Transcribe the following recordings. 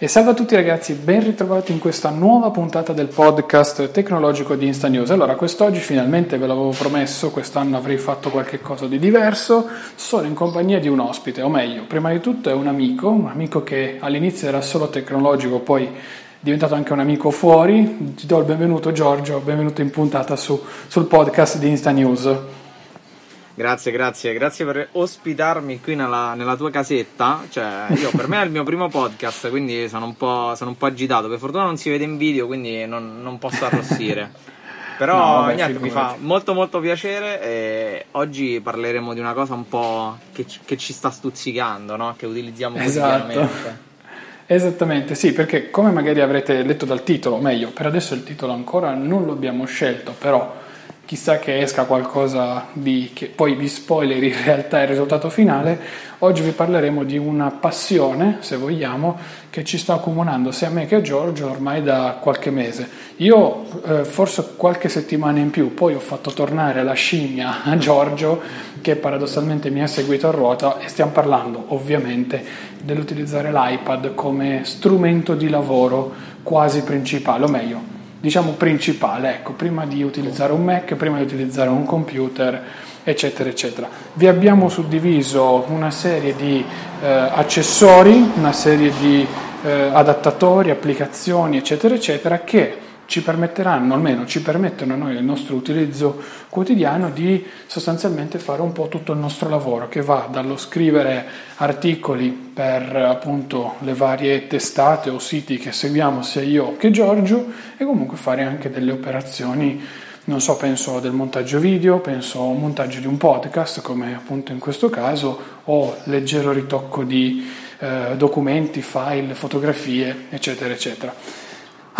E salve a tutti ragazzi, ben ritrovati in questa nuova puntata del podcast tecnologico di Insta News. Allora, quest'oggi finalmente ve l'avevo promesso, quest'anno avrei fatto qualche cosa di diverso, sono in compagnia di un ospite, o meglio, prima di tutto è un amico, un amico che all'inizio era solo tecnologico, poi è diventato anche un amico fuori. Ti do il benvenuto Giorgio, benvenuto in puntata su, sul podcast di Insta News. Grazie, grazie, grazie per ospitarmi qui nella, nella, tua casetta. Cioè, io, per me è il mio primo podcast, quindi sono un, po', sono un po' agitato. Per fortuna non si vede in video, quindi non, non posso arrossire. Però no, vabbè, niente, mi fa molto molto piacere e oggi parleremo di una cosa un po' che, che ci sta stuzzicando, no? che utilizziamo esatto. Esattamente, sì, perché come magari avrete letto dal titolo, o meglio, per adesso il titolo ancora non lo abbiamo scelto, però chissà che esca qualcosa di, che poi vi spoiler in realtà il risultato finale, oggi vi parleremo di una passione, se vogliamo, che ci sta accomunando sia a me che a Giorgio ormai da qualche mese. Io eh, forse qualche settimana in più, poi ho fatto tornare la scimmia a Giorgio che paradossalmente mi ha seguito a ruota e stiamo parlando ovviamente dell'utilizzare l'iPad come strumento di lavoro quasi principale, o meglio, diciamo principale, ecco, prima di utilizzare un Mac, prima di utilizzare un computer, eccetera, eccetera. Vi abbiamo suddiviso una serie di eh, accessori, una serie di eh, adattatori, applicazioni, eccetera, eccetera, che ci permetteranno, almeno ci permettono a noi nel nostro utilizzo quotidiano di sostanzialmente fare un po' tutto il nostro lavoro che va dallo scrivere articoli per appunto le varie testate o siti che seguiamo sia io che Giorgio e comunque fare anche delle operazioni non so, penso del montaggio video, penso al montaggio di un podcast come appunto in questo caso o leggero ritocco di eh, documenti, file, fotografie eccetera eccetera.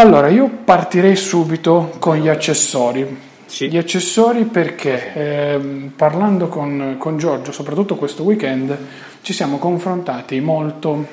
Allora, io partirei subito con gli accessori. Sì. Gli accessori perché eh, parlando con, con, Giorgio, soprattutto questo weekend, ci siamo confrontati molto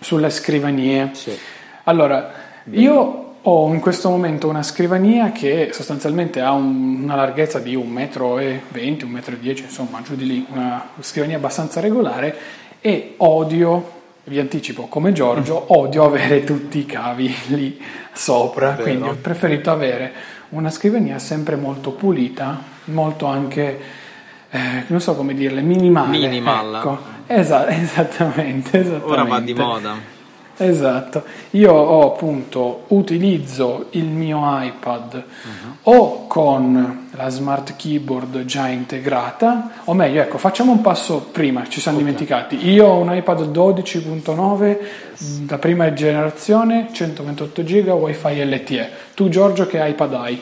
sulle scrivanie. Sì. Allora, io ho in questo momento una scrivania che sostanzialmente ha un, una larghezza di 1,20 m, 1,10 m, insomma, giù di lì, una scrivania abbastanza regolare e odio vi anticipo, come Giorgio, odio avere tutti i cavi lì sopra, Vero. quindi ho preferito avere una scrivania sempre molto pulita, molto anche, eh, non so come dirle, minimale. Minimal. Ecco. Esa- esattamente, esattamente. Ora va di moda. Esatto, io ho appunto utilizzo il mio iPad uh-huh. o con la smart keyboard già integrata, o meglio, ecco, facciamo un passo prima, ci siamo okay. dimenticati. Io ho un iPad 12.9 da prima generazione, 128 GB, WiFi LTE. Tu Giorgio che iPad hai?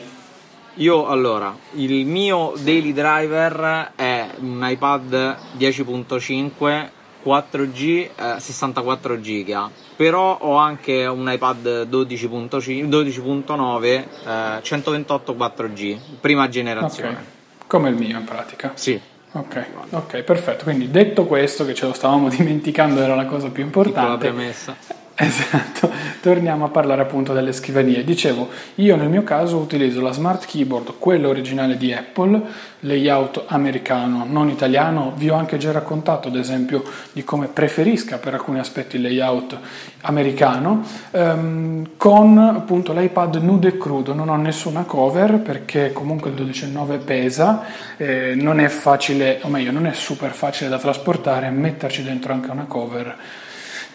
Io allora, il mio daily driver è un iPad 10.5 4G, eh, 64 GB però ho anche un iPad 12.5, 12.9 eh, 128 4G, prima generazione. Okay. Come il mio in pratica. Sì. Ok, ok, perfetto. Quindi detto questo, che ce lo stavamo dimenticando, era la cosa più importante. premessa. Esatto, torniamo a parlare appunto delle scrivanie. Dicevo, io nel mio caso utilizzo la Smart Keyboard, quella originale di Apple, layout americano, non italiano. Vi ho anche già raccontato, ad esempio, di come preferisca per alcuni aspetti il layout americano, ehm, con appunto l'iPad nudo e crudo. Non ho nessuna cover perché comunque il 12.9 pesa, eh, non è facile, o meglio, non è super facile da trasportare, metterci dentro anche una cover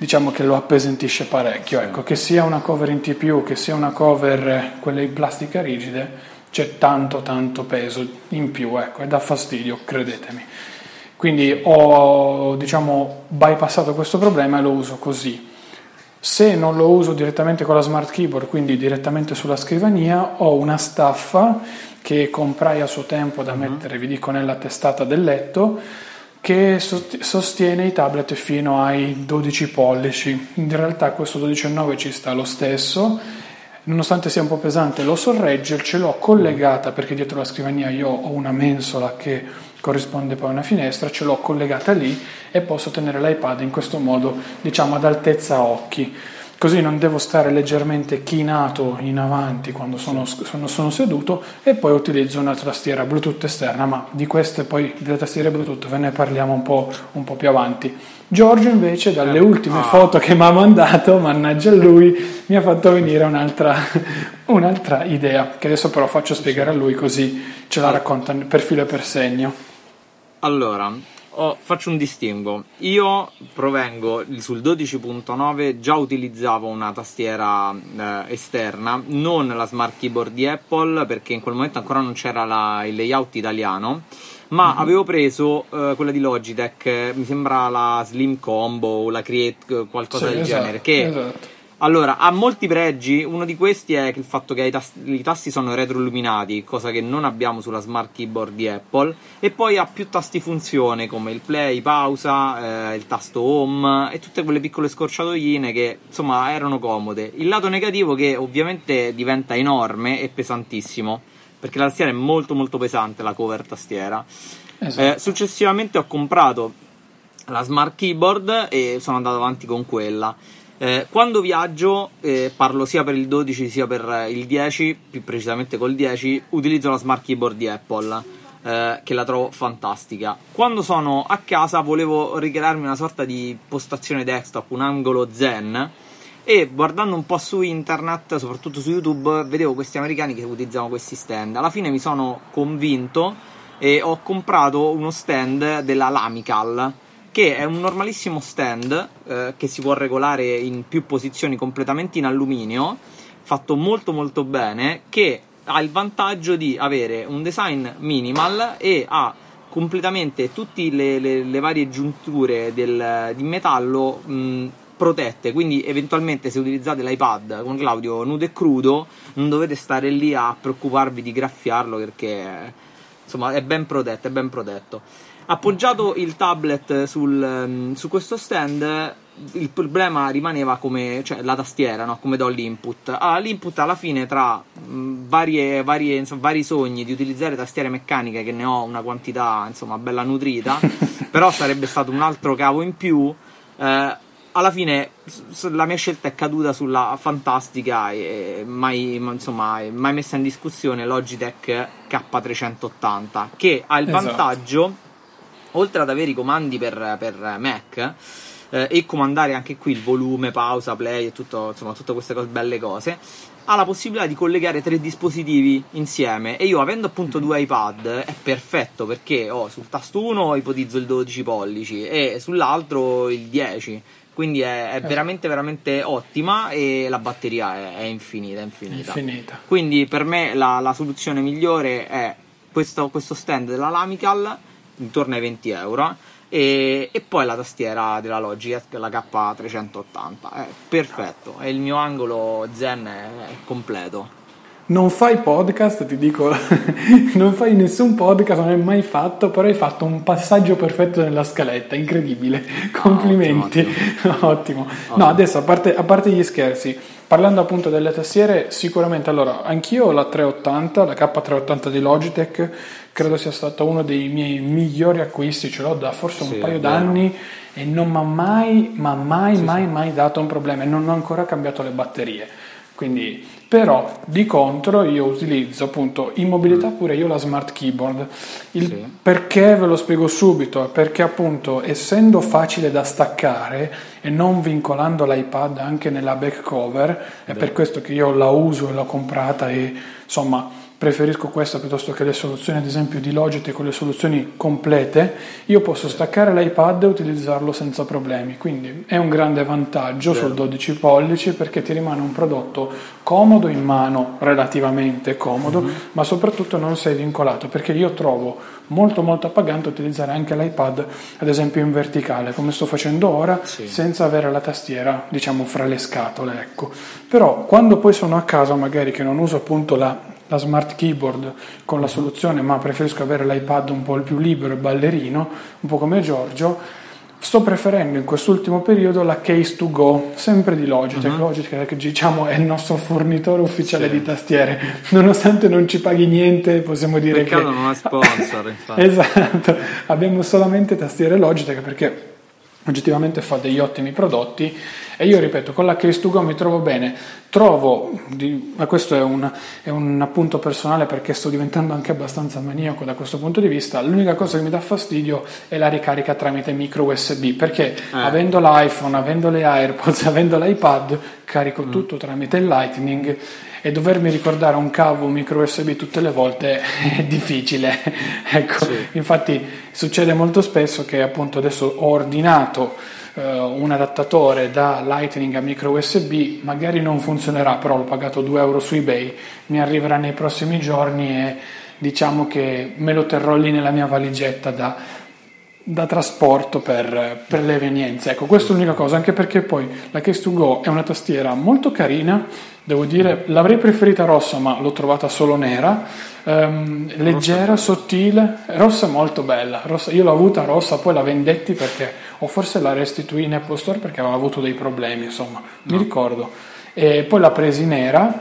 diciamo che lo appesantisce parecchio. Sì. Ecco, che sia una cover in TPU, che sia una cover eh, quelle in plastica rigide, c'è tanto tanto peso in più, ecco, e dà fastidio, credetemi. Quindi ho diciamo bypassato questo problema e lo uso così. Se non lo uso direttamente con la smart keyboard, quindi direttamente sulla scrivania, ho una staffa che comprai a suo tempo da mm-hmm. mettere, vi dico, nella testata del letto che sostiene i tablet fino ai 12 pollici. In realtà questo 12,9 ci sta lo stesso, nonostante sia un po' pesante lo sorregge, ce l'ho collegata perché dietro la scrivania io ho una mensola che corrisponde poi a una finestra, ce l'ho collegata lì e posso tenere l'iPad in questo modo, diciamo ad altezza occhi così non devo stare leggermente chinato in avanti quando sono, sono, sono, seduto e poi utilizzo una tastiera Bluetooth esterna, ma di queste poi delle tastiere Bluetooth ve ne parliamo un po', un po più avanti. Giorgio invece dalle eh, ultime ah. foto che mi ha mandato, mannaggia lui, mi ha fatto venire un'altra, un'altra idea, che adesso però faccio spiegare a lui così ce la racconta per filo e per segno. Allora, Oh, faccio un distinguo. Io provengo sul 12.9, già utilizzavo una tastiera eh, esterna, non la smart keyboard di Apple, perché in quel momento ancora non c'era la, il layout italiano, ma mm-hmm. avevo preso eh, quella di Logitech, mi sembra la Slim Combo o la Create, qualcosa sì, del esatto, genere, che esatto allora, ha molti pregi, uno di questi è il fatto che i tasti, i tasti sono retroilluminati, cosa che non abbiamo sulla smart keyboard di Apple, e poi ha più tasti funzione come il play, pausa, eh, il tasto home e tutte quelle piccole scorciatoiine che insomma erano comode. Il lato negativo che ovviamente diventa enorme e pesantissimo, perché la tastiera è molto molto pesante, la cover tastiera. Esatto. Eh, successivamente ho comprato la smart keyboard e sono andato avanti con quella. Eh, quando viaggio, eh, parlo sia per il 12 sia per il 10, più precisamente col 10, utilizzo la smart keyboard di Apple, eh, che la trovo fantastica. Quando sono a casa volevo ricrearmi una sorta di postazione desktop, un angolo zen, e guardando un po' su internet, soprattutto su YouTube, vedevo questi americani che utilizzavano questi stand. Alla fine mi sono convinto e ho comprato uno stand della Lamical che è un normalissimo stand eh, che si può regolare in più posizioni completamente in alluminio, fatto molto molto bene, che ha il vantaggio di avere un design minimal e ha completamente tutte le, le, le varie giunture del, di metallo mh, protette, quindi eventualmente se utilizzate l'iPad con l'audio nudo e crudo non dovete stare lì a preoccuparvi di graffiarlo perché insomma è ben protetto, è ben protetto. Appoggiato il tablet sul, ehm, su questo stand, il problema rimaneva come cioè, la tastiera, no? come do l'input. Ah, l'input alla fine, tra mh, varie, varie, insomma, vari sogni di utilizzare tastiere meccaniche, che ne ho una quantità insomma bella nutrita, però sarebbe stato un altro cavo in più. Eh, alla fine la mia scelta è caduta sulla fantastica e mai, insomma, mai messa in discussione Logitech K380 che ha il esatto. vantaggio oltre ad avere i comandi per, per Mac eh, e comandare anche qui il volume, pausa, play e tutto, insomma, tutte queste cose, belle cose, ha la possibilità di collegare tre dispositivi insieme e io avendo appunto due iPad è perfetto perché ho sul tasto 1 ipotizzo il 12 pollici e sull'altro il 10 quindi è, è, veramente veramente ottima e la batteria è, è infinita, infinita. infinita. Quindi per me la, la soluzione migliore è questo, questo stand della Lamical intorno ai 20 euro. E, e, poi la tastiera della Logitech, la K380. È perfetto, è il mio angolo zen è completo. Non fai podcast, ti dico, non fai nessun podcast, non hai mai fatto, però hai fatto un passaggio perfetto nella scaletta, incredibile. Complimenti. ottimo, ottimo. ottimo. No, adesso a parte, a parte gli scherzi, parlando appunto delle tastiere, sicuramente allora, anch'io ho la 380, la K380 di Logitech, credo sia stato uno dei miei migliori acquisti, ce l'ho da forse un Sì, paio d'anni e non mi ha mai, ma mai, Sì, mai, sì. mai dato un problema e non ho ancora cambiato le batterie. Quindi, però di contro io utilizzo appunto in mobilità pure io la smart keyboard. Il Mm. Sì. perché ve lo spiego subito, perché appunto essendo facile da staccare e non vincolando l'iPad anche nella back cover, è per questo che io la uso e l'ho comprata e insomma preferisco questa piuttosto che le soluzioni ad esempio di Logitech con le soluzioni complete, io posso staccare l'iPad e utilizzarlo senza problemi, quindi è un grande vantaggio sul 12 pollici perché ti rimane un prodotto comodo in mano, relativamente comodo, ma soprattutto non sei vincolato perché io trovo molto molto appagante utilizzare anche l'iPad ad esempio in verticale come sto facendo ora Sì. senza avere la tastiera diciamo fra le scatole ecco. Però quando poi sono a casa magari che non uso appunto la, la smart keyboard con la soluzione ma preferisco avere l'iPad un po' più libero e ballerino un po' come Giorgio Sto preferendo in quest'ultimo periodo la Case to Go, sempre di Logitech. Logitech che diciamo è il nostro fornitore ufficiale Sì. di tastiere, nonostante non ci paghi niente, possiamo dire Peccato che non ha sponsor, infatti. Esatto, abbiamo solamente tastiere Logitech perché oggettivamente fa degli ottimi prodotti e io ripeto con la Case to Go mi trovo bene trovo di- ma questo è un, è un appunto personale perché sto diventando anche abbastanza maniaco da questo punto di vista l'unica cosa che mi dà fastidio è la ricarica tramite micro USB perché avendo l'iPhone avendo le AirPods avendo l'iPad carico Mm. tutto tramite il Lightning e dovermi ricordare un cavo micro USB tutte le volte è difficile ecco Sì. Infatti succede molto spesso che appunto adesso ho ordinato eh, un adattatore da Lightning a micro USB, magari non funzionerà, però l'ho pagato 2 euro su eBay, mi arriverà nei prossimi giorni e diciamo che me lo terrò lì nella mia valigetta da, da trasporto per, per le evenienze. Ecco, questa è l'unica cosa, anche perché poi la Case to Go è una tastiera molto carina, devo dire, l'avrei preferita rossa, ma l'ho trovata solo nera, ehm, leggera, sottile, rossa è molto bella, rossa, io l'ho avuta rossa, poi la vendetti perché, o forse la restituì in Apple Store perché aveva avuto dei problemi, insomma, mi ricordo. E poi l'ha presi nera.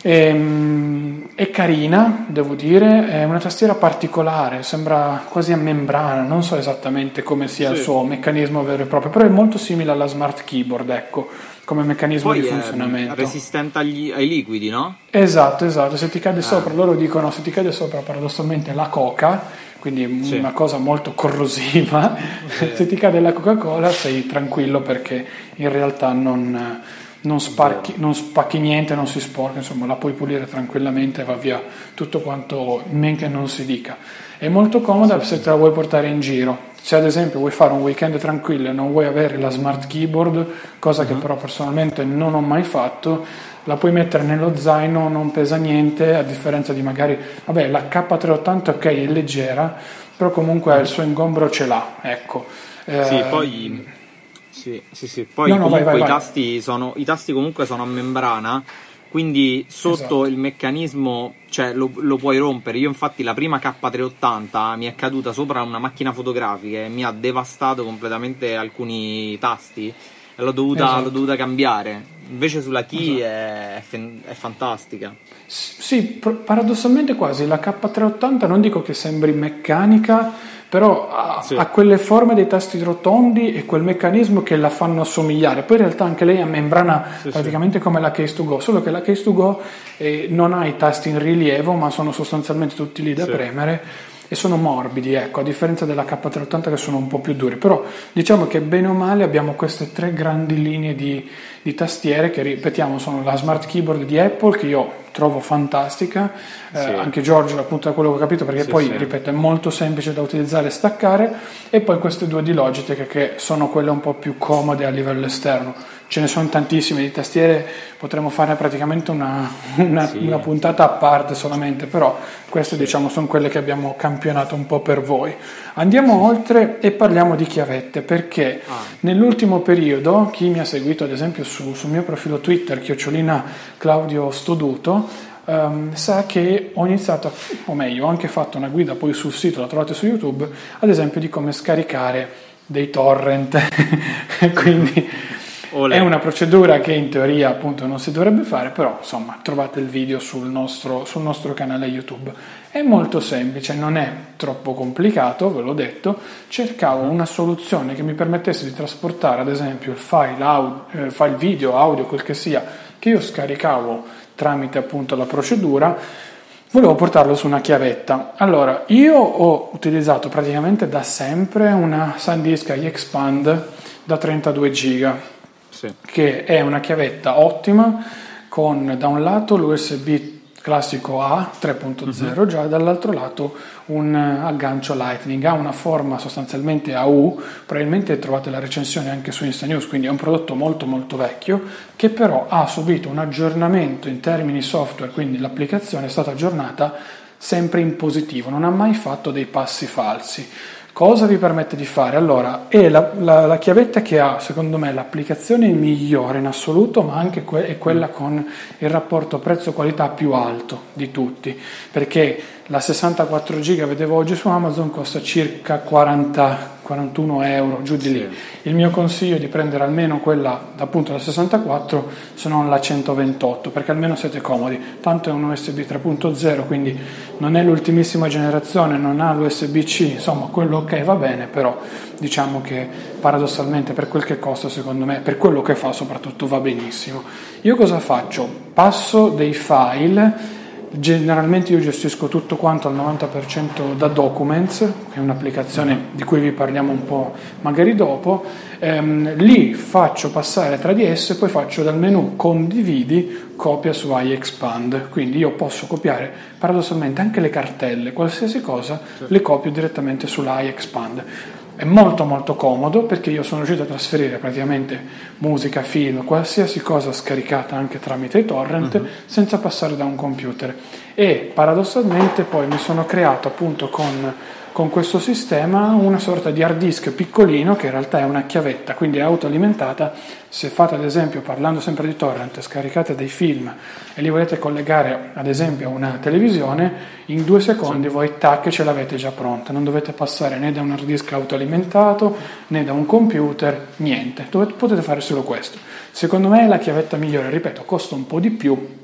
Ehm, è carina, devo dire, è una tastiera particolare, sembra quasi a membrana, non so esattamente come sia il Sì. suo meccanismo vero e proprio, però è molto simile alla smart keyboard, ecco, come meccanismo Poi di è funzionamento. resistente agli- ai liquidi, no? Esatto, esatto, se ti Ah. cade sopra, loro dicono se ti cade sopra paradossalmente la coca, quindi Sì. una cosa molto corrosiva, se ti cade la Coca-Cola sei tranquillo perché in realtà non, non, sparchi- non spacchi niente, non si sporca, insomma la puoi pulire tranquillamente e va via tutto quanto men che non si dica. È molto comoda se te la vuoi portare in giro. Se ad esempio vuoi fare un weekend tranquillo e non vuoi avere la smart keyboard, cosa che però personalmente non ho mai fatto, la puoi mettere nello zaino, non pesa niente, a differenza di magari, vabbè, la K380 ok è leggera, però comunque il suo ingombro ce l'ha, ecco. Eh, Sì, poi. Sì, sì, sì. Poi No, no, vai, vai, i, vai. Tasti sono, i tasti comunque sono a membrana, quindi sotto Esatto. il meccanismo cioè, lo, lo puoi rompere. Io infatti la prima K380 mi è caduta sopra una macchina fotografica e mi ha devastato completamente alcuni tasti e l'ho dovuta, Esatto. l'ho dovuta cambiare. Invece sulla key è, è è fantastica. Sì, pr- paradossalmente quasi la K380 non dico che sembri meccanica, però ha, Sì. ha quelle forme dei tasti rotondi e quel meccanismo che la fanno assomigliare. Poi in realtà anche lei è a membrana Sì, praticamente come la Case to Go, solo che la Case to Go eh, non ha i tasti in rilievo, ma sono sostanzialmente tutti lì da Sì. premere e sono morbidi, ecco, a differenza della K380 che sono un po' più duri. Però diciamo che bene o male abbiamo queste tre grandi linee di, di tastiere che ripetiamo sono la smart keyboard di Apple che io trovo fantastica, eh, Sì. anche Giorgio appunto da quello che ho capito perché Sì, poi sì. ripeto è molto semplice da utilizzare e staccare e poi queste due di Logitech che sono quelle un po' più comode a livello esterno. Ce ne sono tantissime di tastiere, potremmo fare praticamente una, una- una puntata a parte solamente, però queste diciamo sono quelle che abbiamo campionato un po' per voi. Andiamo oltre e parliamo di chiavette perché Ah. nell'ultimo periodo chi mi ha seguito ad esempio su- sul mio profilo Twitter, chiocciolina Claudio Stoduto, ehm, sa che ho iniziato, o meglio ho anche fatto una guida poi sul sito, la trovate su YouTube, ad esempio di come scaricare dei torrent. Quindi Olè. È una procedura che in teoria appunto non si dovrebbe fare, però insomma trovate il video sul nostro, sul nostro canale YouTube. È molto semplice, non è troppo complicato, ve l'ho detto. Cercavo una soluzione che mi permettesse di trasportare ad esempio il file, audio, eh, file video, audio, quel che sia, che io scaricavo tramite appunto la procedura volevo portarlo su una chiavetta. Allora, io ho utilizzato praticamente da sempre una SanDisk iExpand da 32 giga, sì. che è una chiavetta ottima con da un lato l'USB classico A 3.0 uh-huh. Mhm. già dall'altro lato un aggancio Lightning ha una forma sostanzialmente a U probabilmente trovate la recensione anche su Insta News quindi è un prodotto molto molto vecchio che però ha subito un aggiornamento in termini software quindi l'applicazione è stata aggiornata sempre in positivo non ha mai fatto dei passi falsi Cosa vi permette di fare? Allora, è la, la, la, chiavetta che ha, secondo me, l'applicazione migliore in assoluto, ma anche que- è quella con il rapporto prezzo-qualità più alto di tutti, perché la 64 giga vedevo oggi su Amazon costa circa 40, 41 euro, giù di lì. Il mio consiglio è di prendere almeno quella appunto la 64, se non la 128, perché almeno siete comodi. Tanto è un USB 3.0, quindi non è l'ultimissima generazione, non ha l'USB-C, insomma quello ok va bene, però diciamo che paradossalmente per quel che costa, secondo me, per quello che fa soprattutto va benissimo. Io cosa faccio? Passo dei file Generalmente io gestisco tutto quanto al 90% da Documents, che è un'applicazione di cui vi parliamo un po' magari dopo. Ehm, lì faccio passare tra di esse, poi faccio dal menu condividi copia su iExpand. Quindi io posso copiare paradossalmente anche le cartelle, qualsiasi cosa, le copio direttamente sull'iExpand. È molto molto comodo perché io sono riuscito a trasferire praticamente musica, film, qualsiasi cosa scaricata anche tramite i torrent uh-huh. senza passare da un computer. E paradossalmente poi mi sono creato appunto con con questo sistema una sorta di hard disk piccolino che in realtà è una chiavetta, quindi è autoalimentata. Se fate ad esempio, parlando sempre di torrent, scaricate dei film e li volete collegare ad esempio a una televisione, in due secondi voi tac ce l'avete già pronta, non dovete passare né da un hard disk autoalimentato né da un computer, niente, dovete, potete fare solo questo. Secondo me è la chiavetta migliore, ripeto, costa un po' di più,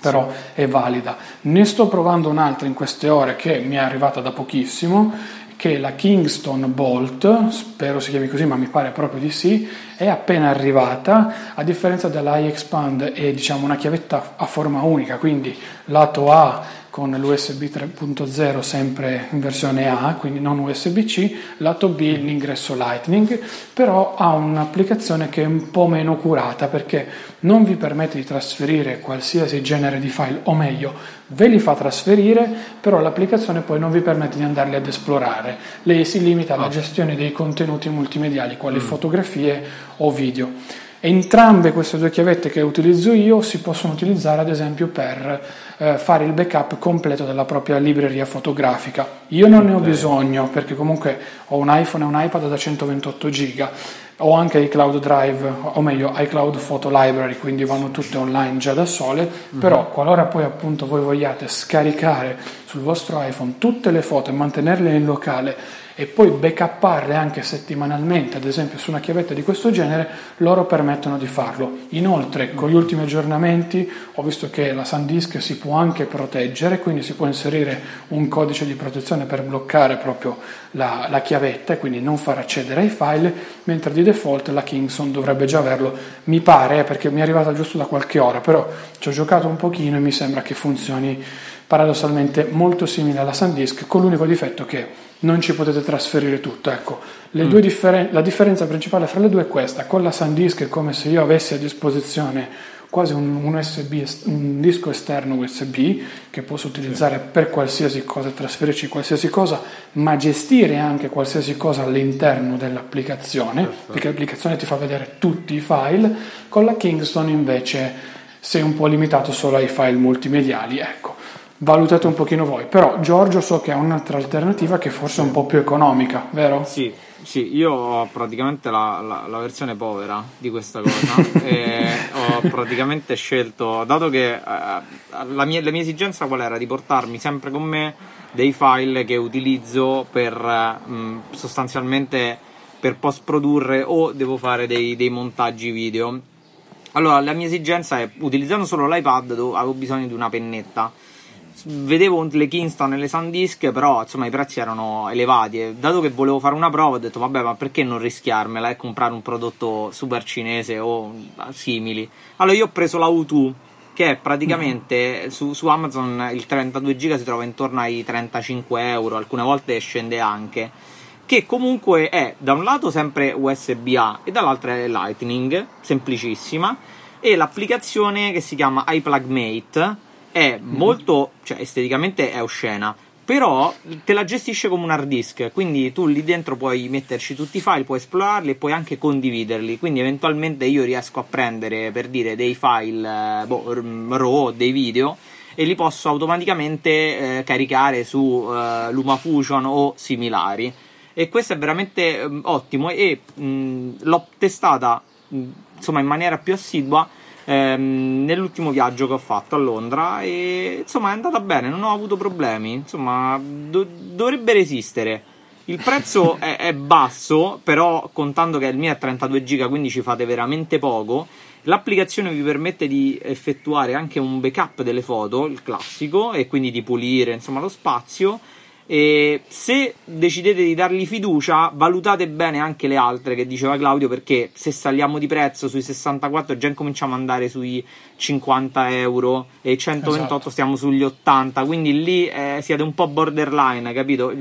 però è valida. Ne sto provando un'altra in queste ore che mi è arrivata da pochissimo, che è la Kingston Bolt, spero si chiami così, ma mi pare proprio di sì, è appena arrivata, a differenza dell'iExpand è diciamo una chiavetta a forma unica, quindi lato A con l'USB 3.0 sempre in versione A, quindi non USB-C, lato B l'ingresso Lightning, però ha un'applicazione che è un po' meno curata perché non vi permette di trasferire qualsiasi genere di file, o meglio, ve li fa trasferire, però l'applicazione poi non vi permette di andarli ad esplorare. Lei si limita alla ah. gestione dei contenuti multimediali, quali mm. fotografie o video. Entrambe queste due chiavette che utilizzo io si possono utilizzare ad esempio per eh, fare il backup completo della propria libreria fotografica. Io non ne ho bisogno perché comunque ho un iPhone e un iPad da 128 giga, ho anche iCloud Drive, o meglio iCloud Photo Library, quindi vanno tutte online già da sole, mm-hmm. però qualora poi appunto voi vogliate scaricare sul vostro iPhone tutte le foto e mantenerle in locale e poi backupparle anche settimanalmente, ad esempio su una chiavetta di questo genere, loro permettono di farlo. Inoltre, con gli ultimi aggiornamenti ho visto che la SanDisk si può anche proteggere, quindi si può inserire un codice di protezione per bloccare proprio la, la chiavetta e quindi non far accedere ai file, mentre di default la Kingston dovrebbe già averlo, mi pare, eh, perché mi è arrivata giusto da qualche ora, però ci ho giocato un pochino e mi sembra che funzioni paradossalmente molto simile alla SanDisk, con l'unico difetto che non ci potete trasferire tutto. Ecco, mm. differen- la differenza principale fra le due è questa: con la SanDisk è come se io avessi a disposizione quasi un, un, USB, un disco esterno USB che posso utilizzare sì. per qualsiasi cosa, trasferirci qualsiasi cosa, ma gestire anche qualsiasi cosa all'interno dell'applicazione, Perfetto. perché l'applicazione ti fa vedere tutti i file. Con la Kingston invece sei un po' limitato solo ai file multimediali. Ecco valutate un pochino voi. Però Giorgio so che ha un'altra alternativa che forse è un po' più economica, vero? Sì, sì, io ho praticamente la, la, la versione povera di questa cosa e ho praticamente scelto, dato che eh, la, mia, la, mia, esigenza qual era? Di portarmi sempre con me dei file che utilizzo per eh, sostanzialmente per post produrre o devo fare dei, dei montaggi video. Allora, la mia esigenza è utilizzando solo l'iPad, avevo bisogno di una pennetta vedevo le Kingston e le SanDisk, però insomma i prezzi erano elevati e dato che volevo fare una prova ho detto vabbè ma perché non rischiarmela e comprare un prodotto super cinese o simili. Allora io ho preso la U2 che è praticamente mm-hmm. su, su, Amazon il 32 giga si trova intorno ai 35 euro, alcune volte scende anche. Che comunque è da un lato sempre USB-A e dall'altro è Lightning, semplicissima, e l'applicazione che si chiama iPlugmate è molto, cioè esteticamente è oscena, però te la gestisce come un hard disk, quindi tu lì dentro puoi metterci tutti i file, puoi esplorarli e puoi anche condividerli, quindi eventualmente io riesco a prendere per dire dei file eh, boh, RAW, dei video e li posso automaticamente eh, caricare su eh, LumaFusion o similari. E questo è veramente eh, ottimo e mh, l'ho testata mh, insomma in maniera più assidua ehm, nell'ultimo viaggio che ho fatto a Londra e insomma è andata bene, non ho avuto problemi, insomma do- dovrebbe resistere. Il prezzo è, è, basso, però contando che il mio è 32 giga, quindi ci fate veramente poco. L'applicazione vi permette di effettuare anche un backup delle foto, il classico, e quindi di pulire insomma, lo spazio e se decidete di dargli fiducia, valutate bene anche le altre che diceva Claudio, perché se saliamo di prezzo sui 64 già incominciamo ad andare sui 50 euro e 128 esatto. stiamo sugli 80, quindi lì eh, siete un po' borderline, capito?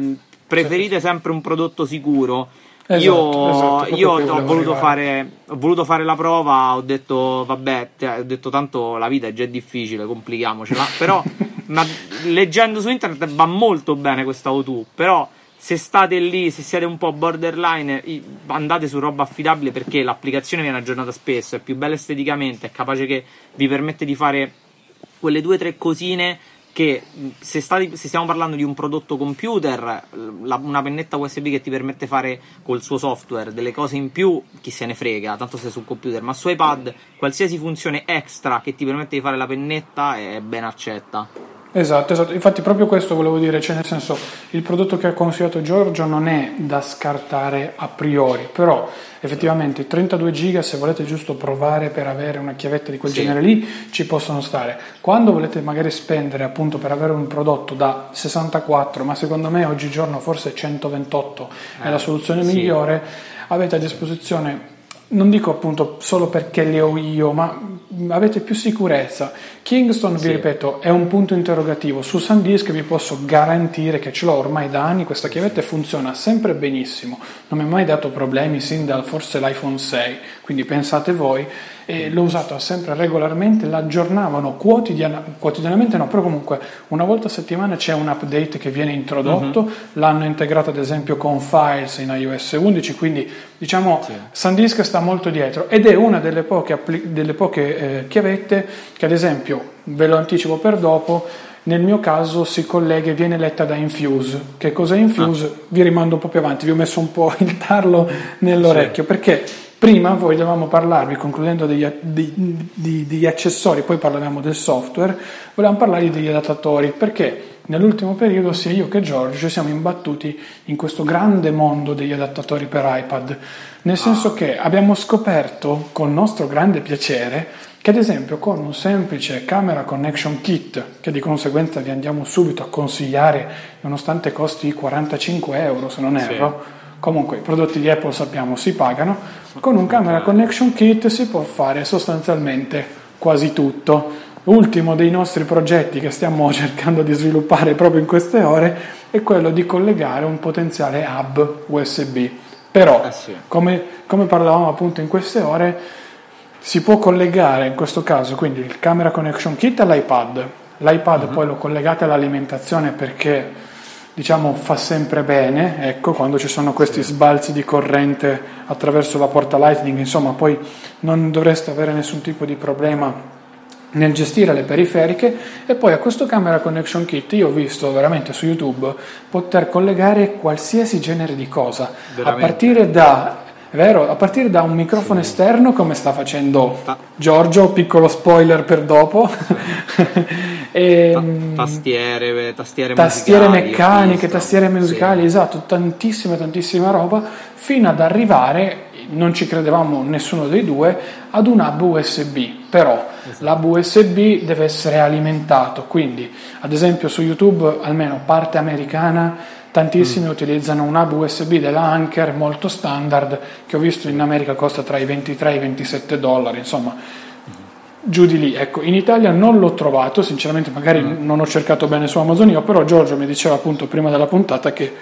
Preferite sempre un prodotto sicuro. Esatto, io, esatto, io ho, voluto fare, ho, voluto fare, la prova, ho detto vabbè, ho detto tanto la vita è già difficile, complichiamocela, però ma, leggendo su internet va molto bene questa O2, però se state lì, se siete un po' borderline, andate su roba affidabile perché l'applicazione viene aggiornata spesso, è più bella esteticamente, è capace che vi permette di fare quelle due o tre cosine che se, stati, se, stiamo parlando di un prodotto computer, la, una pennetta USB che ti permette di fare col suo software delle cose in più, chi se ne frega, tanto sei sul computer, ma su iPad qualsiasi funzione extra che ti permette di fare la pennetta è ben accetta. Esatto, esatto, infatti proprio questo volevo dire, cioè nel senso il prodotto che ha consigliato Giorgio non è da scartare a priori, però effettivamente 32 giga se volete giusto provare per avere una chiavetta di quel sì. genere lì ci possono stare. Quando volete magari spendere appunto per avere un prodotto da 64, ma secondo me oggigiorno forse 128 eh, è la soluzione sì. migliore, avete a disposizione non dico appunto solo perché le ho io, ma avete più sicurezza. Kingston, sì. vi ripeto, è un punto interrogativo. Su SanDisk vi posso garantire che ce l'ho ormai da anni, questa chiavetta funziona sempre benissimo, non mi ha mai dato problemi sin dal forse l'iPhone 6, quindi pensate voi e l'ho usato sempre regolarmente, l'aggiornavano quotidiana, quotidianamente, no, però comunque una volta a settimana c'è un update che viene introdotto, uh-huh. l'hanno integrato ad esempio con Files in iOS 11, quindi diciamo sì. SanDisk sta molto dietro ed è una delle poche, delle poche eh, chiavette che ad esempio, ve lo anticipo per dopo, nel mio caso si collega e viene letta da Infuse. Che cos'è Infuse? Ah. Vi rimando un po' più avanti, vi ho messo un po' il tarlo nell'orecchio sì. perché Prima vogliamo parlarvi, concludendo degli, di, degli accessori, poi parlavamo del software, volevamo parlarvi degli adattatori, perché nell'ultimo periodo sia io che Giorgio ci siamo imbattuti in questo grande mondo degli adattatori per iPad, nel senso che abbiamo scoperto con nostro grande piacere che ad esempio con un semplice camera connection kit, che di conseguenza vi andiamo subito a consigliare, nonostante costi 45 euro se non erro, sì Comunque i prodotti di Apple sappiamo si pagano, con un camera connection kit si può fare sostanzialmente quasi tutto. Ultimo dei nostri progetti che stiamo cercando di sviluppare proprio in queste ore è quello di collegare un potenziale hub USB. Però, eh sì. come, come parlavamo appunto in queste ore, si può collegare in questo caso quindi il camera connection kit all'iPad. L'iPad uh-huh. poi lo collegate all'alimentazione perché diciamo fa sempre bene, ecco, quando ci sono questi sbalzi di corrente attraverso la porta Lightning, insomma, poi non dovreste avere nessun tipo di problema nel gestire le periferiche. E poi a questo camera connection kit io ho visto veramente su YouTube poter collegare qualsiasi genere di cosa, veramente. a partire da vero, a partire da un microfono sì. esterno come sta facendo Giorgio, piccolo spoiler per dopo, E, Ta- tastiere, tastiere, tastiere meccaniche, tastiere musicali, sì. esatto, tantissima, tantissima roba, fino ad arrivare, non ci credevamo nessuno dei due, ad un hub USB. Però esatto. l'hub USB deve essere alimentato, quindi ad esempio su YouTube, almeno parte americana, tantissimi mm. utilizzano un hub USB della Anker molto standard che ho visto in America costa tra i 23 e i 27 dollari, insomma giù di lì. Ecco, in Italia non l'ho trovato, sinceramente magari mm. non ho cercato bene su Amazon io, però Giorgio mi diceva appunto prima della puntata che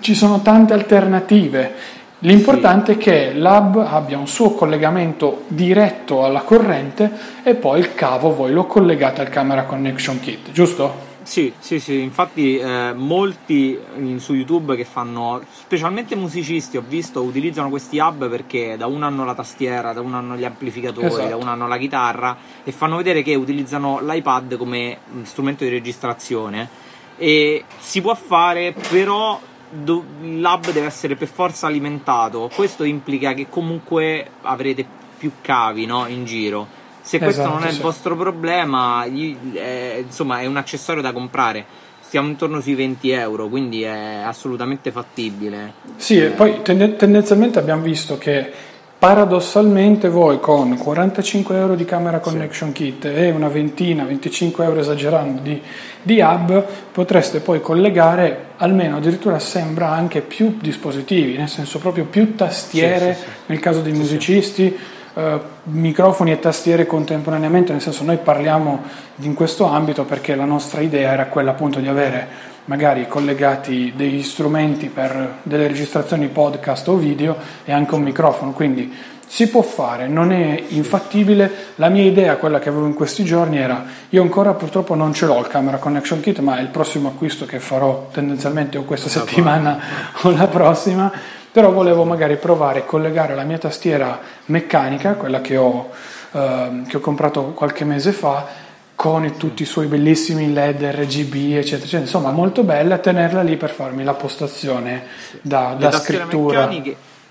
ci sono tante alternative. L'importante sì. è che l'hub abbia un suo collegamento diretto alla corrente e poi il cavo voi lo collegate al camera connection kit, giusto? Sì, sì, sì, infatti eh, molti in, su YouTube che fanno, specialmente musicisti, ho visto, utilizzano questi hub perché da uno hanno la tastiera, da uno hanno gli amplificatori, esatto. da uno hanno la chitarra e fanno vedere che utilizzano l'iPad come strumento di registrazione. E si può fare, però do, l'hub deve essere per forza alimentato, questo implica che comunque avrete più cavi no, in giro se questo esatto, non è sì. il vostro problema, eh, insomma, è un accessorio da comprare. Stiamo intorno sui 20 euro, quindi è assolutamente fattibile. Sì, e poi tend- tendenzialmente abbiamo visto che paradossalmente voi con 45 euro di camera connection sì. kit e una ventina, 25 euro esagerando di, di, hub potreste poi collegare almeno addirittura sembra anche più dispositivi, nel senso proprio più tastiere sì, sì, nel caso dei musicisti eh, microfoni e tastiere contemporaneamente, nel senso noi parliamo in questo ambito perché la nostra idea era quella appunto di avere magari collegati degli strumenti per delle registrazioni podcast o video e anche un microfono, quindi si può fare, non è infattibile. La mia idea, quella che avevo in questi giorni, era io ancora purtroppo non ce l'ho il camera connection kit, ma è il prossimo acquisto che farò tendenzialmente o questa settimana o la prossima però volevo magari provare a collegare la mia tastiera meccanica, quella che ho, eh, che ho comprato qualche mese fa, con tutti i suoi bellissimi LED RGB, eccetera, eccetera. insomma molto bella, tenerla lì per farmi la postazione da, da scrittura.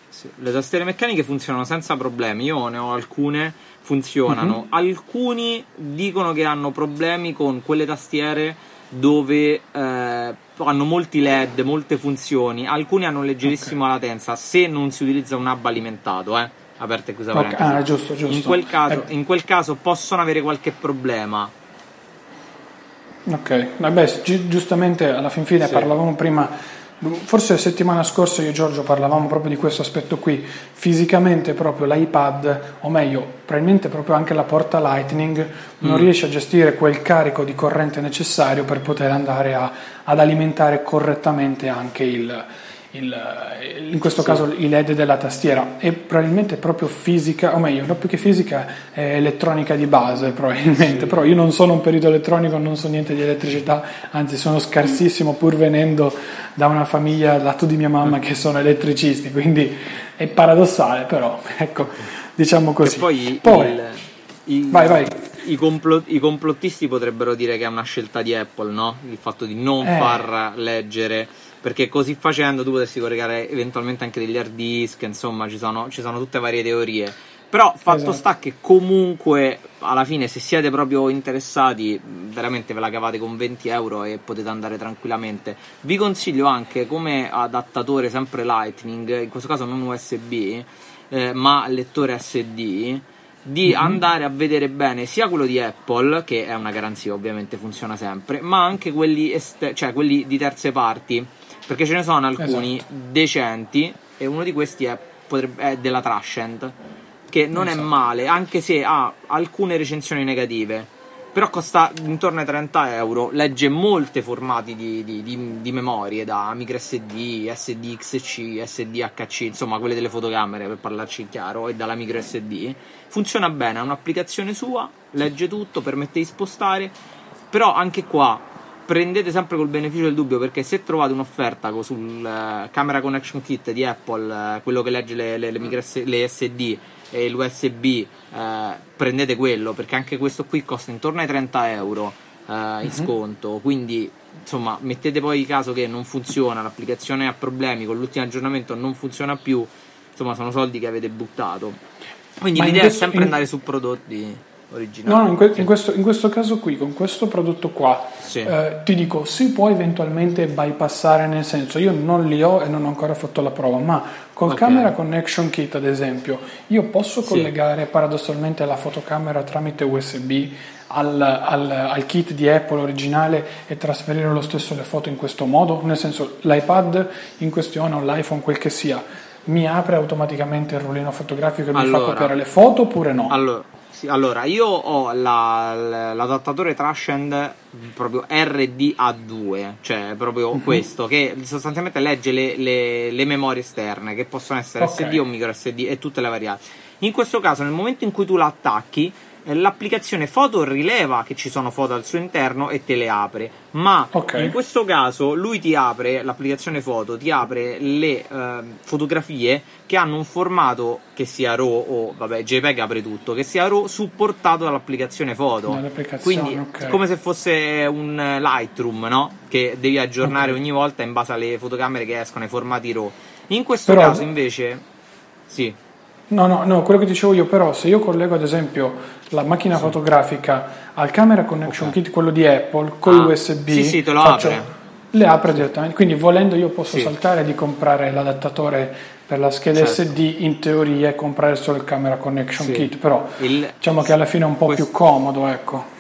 Sì. Le tastiere meccaniche funzionano senza problemi, io ne ho alcune, funzionano. Uh-huh. Alcuni dicono che hanno problemi con quelle tastiere dove eh, hanno molti LED, molte funzioni, alcuni hanno leggerissima okay. latenza se non si utilizza un hub alimentato, eh. Aperta e chiusa okay. Ah, giusto, giusto. In quel, caso, eh. in quel caso possono avere qualche problema. Ok, vabbè, gi- giustamente alla fin fine sì. parlavamo prima Forse la settimana scorsa io e Giorgio parlavamo proprio di questo aspetto qui, fisicamente proprio l'iPad, o meglio, probabilmente proprio anche la porta Lightning, non mm. riesce a gestire quel carico di corrente necessario per poter andare a, ad alimentare correttamente anche il, il, in questo sì. caso i LED della tastiera e probabilmente proprio fisica, o meglio, non più che fisica, è elettronica di base probabilmente, sì. però io non sono un perito elettronico, non so niente di elettricità, anzi sono scarsissimo pur venendo da una famiglia lato di mia mamma che sono elettricisti, quindi è paradossale però, ecco, diciamo così. E poi, poi il, il, vai, vai. I, complot, I, complottisti potrebbero dire che è una scelta di Apple, no? Il fatto di non eh. far leggere perché così facendo tu potresti collegare eventualmente anche degli hard disk, insomma ci sono, ci sono tutte varie teorie. Però fatto esatto. sta che comunque alla fine se siete proprio interessati veramente ve la cavate con 20 euro e potete andare tranquillamente. Vi consiglio anche come adattatore sempre Lightning, in questo caso non USB, eh, ma lettore SD di mm-hmm. andare a vedere bene sia quello di Apple, che è una garanzia ovviamente funziona sempre, ma anche quelli, este- cioè quelli di terze parti perché ce ne sono alcuni esatto. decenti e uno di questi è, potrebbe, è della Trashent che non esatto. è male anche se ha alcune recensioni negative però costa intorno ai 30 euro legge molti formati di, di, di, di memorie da microSD, SDXC, SDHC insomma quelle delle fotocamere per parlarci chiaro e dalla microSD funziona bene, ha un'applicazione sua legge tutto, permette di spostare però anche qua prendete sempre col beneficio del dubbio perché se trovate un'offerta sul uh, camera connection kit di Apple, uh, quello che legge le, le, le, micro, le SD e l'USB, uh, eh, prendete quello perché anche questo qui costa intorno ai 30 euro in uh-huh. sconto. Quindi insomma, mettete poi caso che non funziona, l'applicazione ha problemi, con l'ultimo aggiornamento non funziona più, insomma, sono soldi che avete buttato. Quindi Ma l'idea è sempre in... andare su prodotti originale. No, in, que- in, questo, in, questo, caso qui, con questo prodotto qua, sì. eh, ti dico, si può eventualmente bypassare, nel senso, io non li ho e non ho ancora fatto la prova, ma col okay. Camera Connection Kit, ad esempio, io posso collegare sì. paradossalmente la fotocamera tramite USB al, al, al, kit di Apple originale e trasferire lo stesso le foto in questo modo? Nel senso, l'iPad in questione o l'iPhone, quel che sia, mi apre automaticamente il rullino fotografico e allora, mi fa copiare le foto oppure no? Allora, sì, allora io ho la, l'adattatore Trashend proprio RDA2, cioè proprio uh-huh. questo, che sostanzialmente legge le, le, le, memorie esterne, che possono essere okay. SD o micro SD e tutte le variabili. In questo caso, nel momento in cui tu la attacchi, l'applicazione foto rileva che ci sono foto al suo interno e te le apre ma okay. in questo caso lui ti apre l'applicazione foto ti apre le eh, fotografie che hanno un formato che sia RAW o vabbè JPEG apre tutto che sia RAW supportato dall'applicazione foto quindi okay. come se fosse un Lightroom no? che devi aggiornare okay. ogni volta in base alle fotocamere che escono ai formati RAW in questo Però... caso invece sì No, no, no, quello che dicevo io, però, se io collego ad esempio la macchina sì. fotografica al camera connection okay. kit, quello di Apple, con ah, l'USB, sì, sì, te lo faccio, apre. le apre direttamente. Quindi, volendo, io posso sì. saltare di comprare l'adattatore per la scheda certo. SD, in teoria, e comprare solo il camera connection kit, però il, diciamo che alla fine è un po' questo, più comodo, ecco.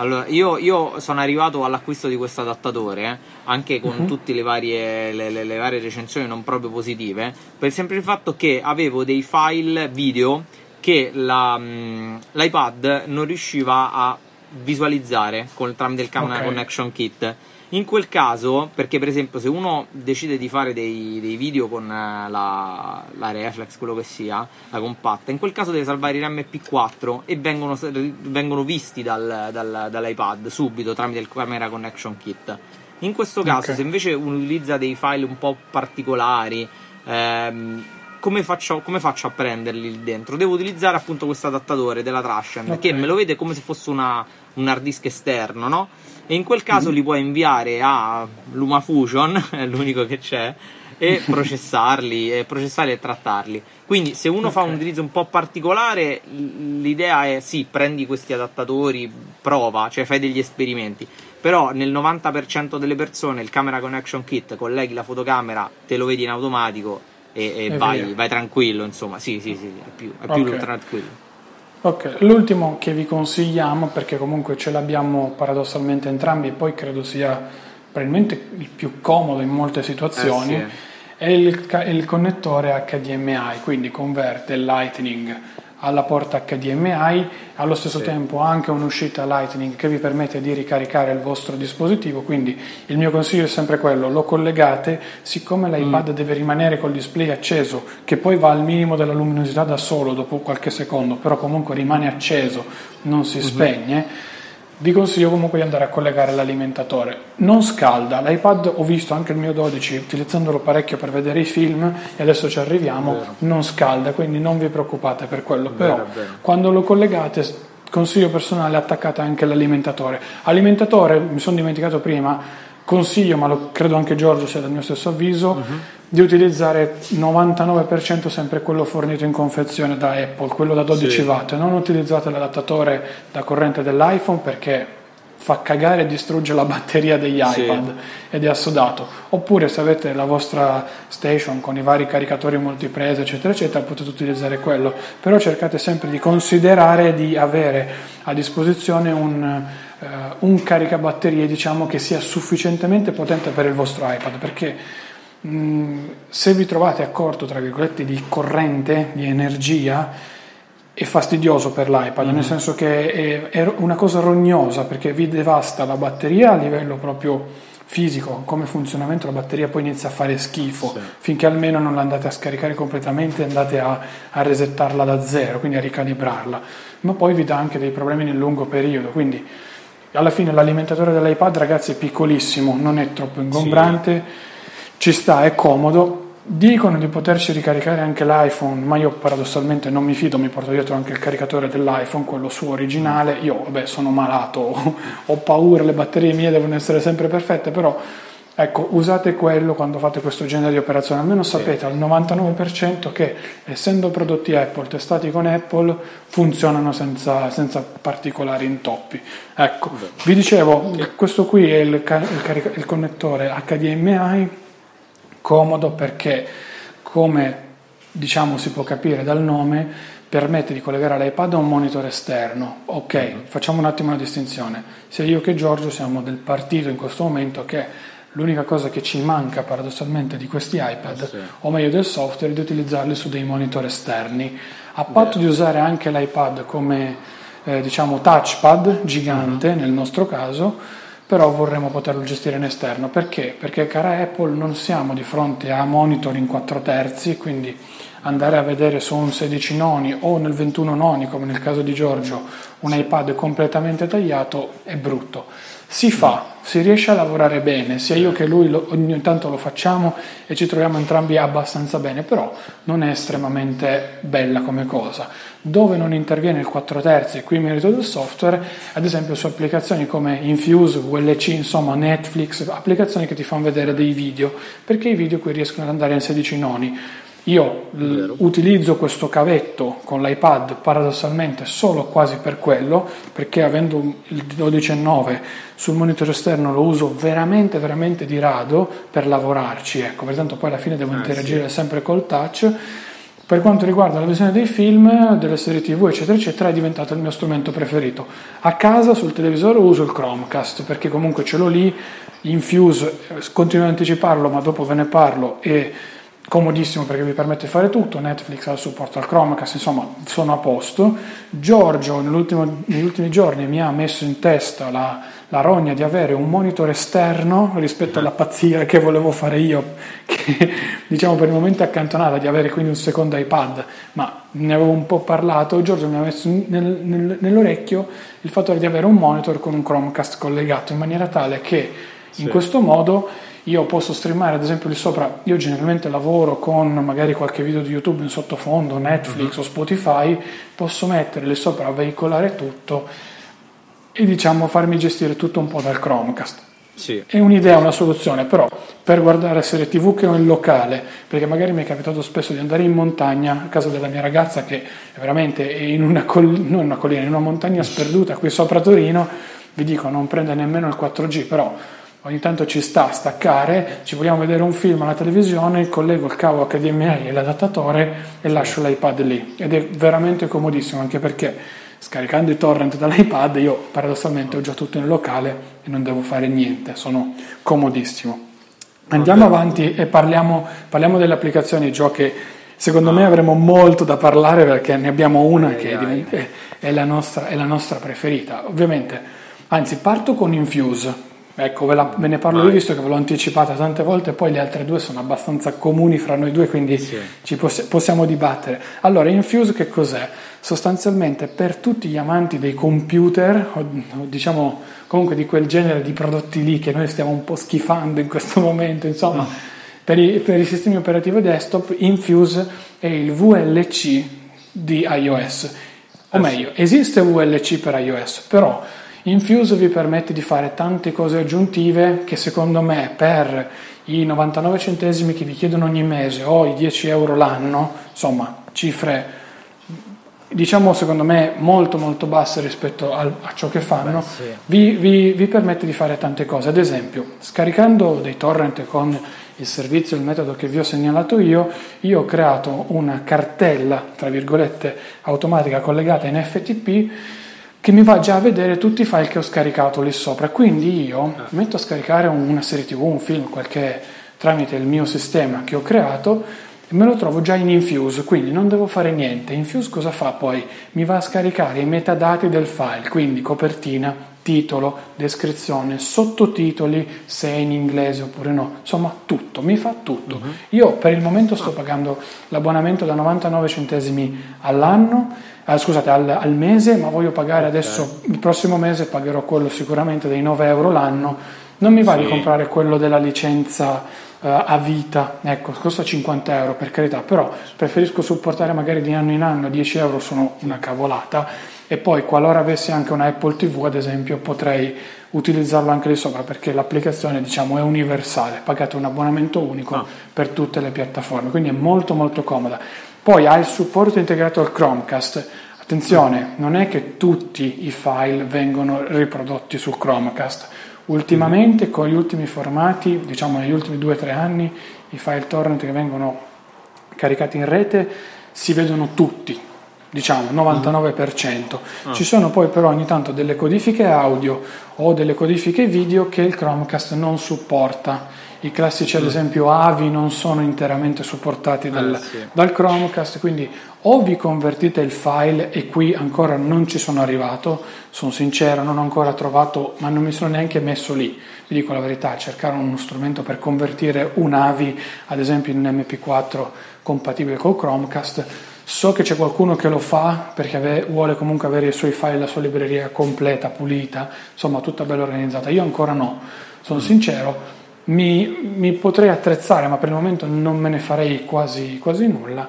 Allora, io, io, sono arrivato all'acquisto di questo adattatore, eh, anche con uh-huh. tutte le varie, le, le, le varie, recensioni non proprio positive, per il semplice fatto che avevo dei file video che la, mh, mm, l'iPad non riusciva a visualizzare con, tramite il camera okay. connection kit in quel caso, perché per esempio se uno decide di fare dei, dei video con eh, la, la, reflex, quello che sia, la compatta, in quel caso deve salvare i MP4 e vengono, vengono visti dal, dal, dall'iPad subito tramite il camera connection kit. In questo caso, okay. se invece uno utilizza dei file un po' particolari, ehm, come, faccio, come faccio, a prenderli lì dentro? Devo utilizzare appunto questo adattatore della Trashend okay. che me lo vede come se fosse una, un hard disk esterno, no? E in quel caso mm. li puoi inviare a LumaFusion, è l'unico che c'è, e processarli, e processarli e trattarli. Quindi se uno okay. fa un utilizzo un po' particolare, l'idea è sì, prendi questi adattatori, prova, cioè fai degli esperimenti. Però nel 90% delle persone il camera connection kit colleghi la fotocamera, te lo vedi in automatico e, e vai, vai, tranquillo, insomma, sì, sì, sì, è più, è più okay. tranquillo. Ok, l'ultimo che vi consigliamo, perché comunque ce l'abbiamo paradossalmente entrambi e poi credo sia probabilmente il più comodo in molte situazioni, eh sì. è il, il connettore HDMI, quindi converte il Lightning alla porta HDMI, allo stesso sì. tempo anche un'uscita Lightning che vi permette di ricaricare il vostro dispositivo, quindi il mio consiglio è sempre quello, lo collegate, siccome l'iPad mm. deve rimanere col display acceso, che poi va al minimo della luminosità da solo dopo qualche secondo, però comunque rimane acceso, non si mm-hmm. spegne vi consiglio comunque di andare a collegare l'alimentatore. Non scalda, l'iPad ho visto anche il mio 12 utilizzandolo parecchio per vedere i film e adesso ci arriviamo, vero. non scalda, quindi non vi preoccupate per quello, però vero, vero. quando lo collegate consiglio personale attaccate anche l'alimentatore. Alimentatore, mi sono dimenticato prima, consiglio, ma lo credo anche Giorgio sia del mio stesso avviso, uh-huh di utilizzare 99% sempre quello fornito in confezione da Apple, quello da 12 sì. watt. Non utilizzate l'adattatore da corrente dell'iPhone perché fa cagare e distrugge la batteria degli iPad sì. ed è assodato. Oppure se avete la vostra station con i vari caricatori multiprese, eccetera, eccetera, potete utilizzare quello. Però cercate sempre di considerare di avere a disposizione un, uh, un caricabatterie diciamo, che sia sufficientemente potente per il vostro iPad perché Mm, se vi trovate a corto, tra virgolette, di corrente, di energia, è fastidioso per l'iPad, mm-hmm. nel senso che è, è, una cosa rognosa perché vi devasta la batteria a livello proprio fisico, come funzionamento la batteria poi inizia a fare schifo, sì. finché almeno non la andate a scaricare completamente e andate a, a, resettarla da zero, quindi a ricalibrarla, ma poi vi dà anche dei problemi nel lungo periodo, quindi alla fine l'alimentatore dell'iPad ragazzi è piccolissimo, non è troppo ingombrante. Sì ci sta, è comodo. Dicono di poterci ricaricare anche l'iPhone, ma io paradossalmente non mi fido, mi porto dietro anche il caricatore dell'iPhone, quello suo originale. Io, vabbè, sono malato, ho paura, le batterie mie devono essere sempre perfette, però Ecco, usate quello quando fate questo genere di operazione, almeno sì. sapete al 99% che essendo prodotti Apple testati con Apple funzionano senza, senza particolari intoppi. Ecco, Beh. vi dicevo, questo qui è il, il, carica, il connettore HDMI, comodo perché come diciamo si può capire dal nome permette di collegare l'iPad a un monitor esterno. Ok, mm-hmm. facciamo un attimo una distinzione. Sia io che Giorgio siamo del partito in questo momento che L'unica cosa che ci manca paradossalmente di questi iPad, sì. o meglio del software, è di utilizzarli su dei monitor esterni, a patto Beh. di usare anche l'iPad come eh, diciamo touchpad gigante uh-huh. nel nostro caso, però vorremmo poterlo gestire in esterno. Perché? Perché cara Apple non siamo di fronte a monitor in 4 terzi, quindi andare a vedere su un 16 noni o nel 21 noni, come nel caso di Giorgio, un iPad completamente tagliato è brutto si fa, si riesce a lavorare bene, sia io che lui lo, ogni tanto lo facciamo e ci troviamo entrambi abbastanza bene, però non è estremamente bella come cosa. Dove non interviene il 4 terzi, qui merito del software, ad esempio su applicazioni come Infuse, VLC, insomma Netflix, applicazioni che ti fanno vedere dei video, perché i video qui riescono ad andare in 16 noni io l- utilizzo questo cavetto con l'iPad paradossalmente solo quasi per quello, perché avendo il 12.9 sul monitor esterno lo uso veramente, veramente di rado per lavorarci, ecco, pertanto poi alla fine devo ah, interagire sì. sempre col touch. Per quanto riguarda la visione dei film, delle serie tv, eccetera, eccetera, è diventato il mio strumento preferito. A casa sul televisore uso il Chromecast perché comunque ce l'ho lì, Infuse, continuo ad anticiparlo, ma dopo ve ne parlo e comodissimo perché vi permette di fare tutto, Netflix ha il supporto al Chromecast, insomma sono a posto. Giorgio negli ultimi giorni mi ha messo in testa la, la, rogna di avere un monitor esterno rispetto alla pazzia che volevo fare io, che diciamo per il momento è accantonata, di avere quindi un secondo iPad, ma ne avevo un po' parlato, Giorgio mi ha messo nel, nel, nell'orecchio il fatto di avere un monitor con un Chromecast collegato in maniera tale che in questo modo io posso streamare ad esempio lì sopra, io generalmente lavoro con magari qualche video di YouTube in sottofondo, Netflix uh-huh. o Spotify, posso mettere lì sopra, veicolare tutto e diciamo farmi gestire tutto un po' dal Chromecast. Sì. È un'idea, una soluzione, però per guardare serie tv che ho in locale, perché magari mi è capitato spesso di andare in montagna a casa della mia ragazza che è veramente in una, coll- non una collina, in una montagna sperduta qui sopra Torino, vi dico non prende nemmeno il 4G, però ogni tanto ci sta a staccare, ci vogliamo vedere un film alla televisione, collego il cavo HDMI e l'adattatore e lascio l'iPad lì ed è veramente comodissimo anche perché scaricando i torrent dall'iPad io paradossalmente ho già tutto in locale e non devo fare niente, sono comodissimo. Andiamo avanti e parliamo, parliamo delle applicazioni Gio che secondo me avremo molto da parlare perché ne abbiamo una che è, è, la nostra, è la nostra preferita. Ovviamente, anzi parto con Infuse Ecco, ve, la, ve ne parlo io visto che ve l'ho anticipata tante volte, poi le altre due sono abbastanza comuni fra noi due, quindi sì. ci poss- possiamo dibattere. Allora, Infuse che cos'è? Sostanzialmente per tutti gli amanti dei computer, o, o diciamo comunque di quel genere di prodotti lì che noi stiamo un po' schifando in questo momento, insomma, mm. per, i, per i sistemi operativi desktop, Infuse è il VLC di iOS. O eh meglio, esiste VLC per iOS, però Infuse vi permette di fare tante cose aggiuntive che secondo me per i 99 centesimi che vi chiedono ogni mese o i 10 euro l'anno, insomma cifre diciamo secondo me molto molto basse rispetto al, a ciò che fanno, Beh, sì. vi, vi, vi, permette di fare tante cose. Ad esempio, scaricando dei torrent con il servizio, il metodo che vi ho segnalato io, io ho creato una cartella, tra virgolette, automatica collegata in FTP che mi va già a vedere tutti i file che ho scaricato lì sopra. Quindi io metto a scaricare una serie TV, un film, qualche tramite il mio sistema che ho creato e me lo trovo già in Infuse, quindi non devo fare niente. Infuse cosa fa poi? Mi va a scaricare i metadati del file, quindi copertina, titolo, descrizione, sottotitoli, se è in inglese oppure no, insomma tutto, mi fa tutto. Uh-huh. Io per il momento sto pagando l'abbonamento da 99 centesimi all'anno ah, scusate, al, al, mese, ma voglio pagare adesso, il prossimo mese pagherò quello sicuramente dei 9 euro l'anno, non mi va sì. di comprare quello della licenza uh, a vita, ecco, costa 50 euro per carità, però preferisco supportare magari di anno in anno, 10 euro sono una cavolata, e poi qualora avessi anche una Apple TV ad esempio potrei utilizzarlo anche lì sopra perché l'applicazione diciamo è universale, pagate un abbonamento unico ah. per tutte le piattaforme, quindi è molto molto comoda. Poi ha il supporto integrato al Chromecast. Attenzione, non è che tutti i file vengono riprodotti sul Chromecast. Ultimamente con gli ultimi formati, diciamo negli ultimi 2-3 anni, i file torrent che vengono caricati in rete si vedono tutti, diciamo 99%. Ah. Ci sono poi però ogni tanto delle codifiche audio o delle codifiche video che il Chromecast non supporta. I classici ad esempio AVI non sono interamente supportati dal, eh, sì. dal, Chromecast, quindi o vi convertite il file e qui ancora non ci sono arrivato, sono sincero, non ho ancora trovato, ma non mi sono neanche messo lì, vi dico la verità, cercare uno strumento per convertire un AVI ad esempio in un MP4 compatibile col Chromecast So che c'è qualcuno che lo fa perché ave- vuole comunque avere i suoi file, la sua libreria completa, pulita, insomma tutta bella organizzata. Io ancora no, sono mm. sincero, mi, mi, potrei attrezzare, ma per il momento non me ne farei quasi, quasi nulla.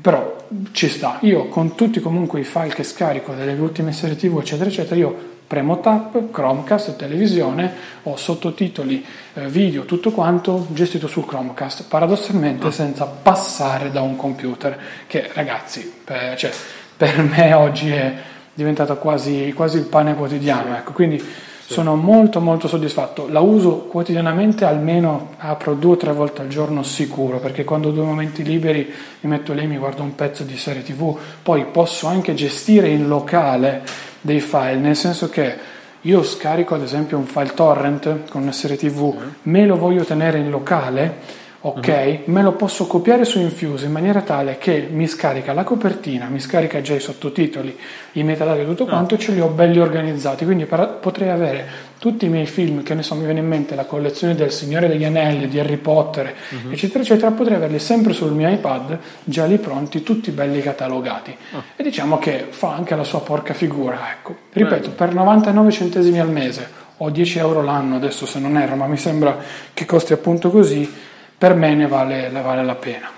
Però ci sta, io con tutti comunque i file che scarico delle ultime serie TV, eccetera, eccetera, io premo tap, Chromecast, televisione, ho sottotitoli, eh, video, tutto quanto gestito sul Chromecast, paradossalmente ah. senza passare da un computer, che ragazzi, per, cioè, per me oggi è diventato quasi, quasi il pane quotidiano, ecco, quindi sì. sono molto molto soddisfatto, la uso quotidianamente, almeno apro due o tre volte al giorno sicuro, perché quando ho due momenti liberi mi metto lì, mi guardo un pezzo di serie tv, poi posso anche gestire in locale dei file, nel senso che io scarico ad esempio un file torrent con una serie tv, me lo voglio tenere in locale, ok, uh-huh. me lo posso copiare su Infuse in maniera tale che mi scarica la copertina, mi scarica già i sottotitoli, i metadati e tutto ah. quanto, e ce li ho belli organizzati, quindi per, potrei avere tutti i miei film, che ne so, mi viene in mente la collezione del Signore degli Anelli, di Harry Potter, uh-huh. eccetera, eccetera, potrei averli sempre sul mio iPad, già lì pronti, tutti belli catalogati. Uh-huh. E diciamo che fa anche la sua porca figura, ecco. Ripeto, Bello. per 99 centesimi al mese o 10 euro l'anno, adesso se non erro, ma mi sembra che costi appunto così, per me ne vale, ne vale la pena.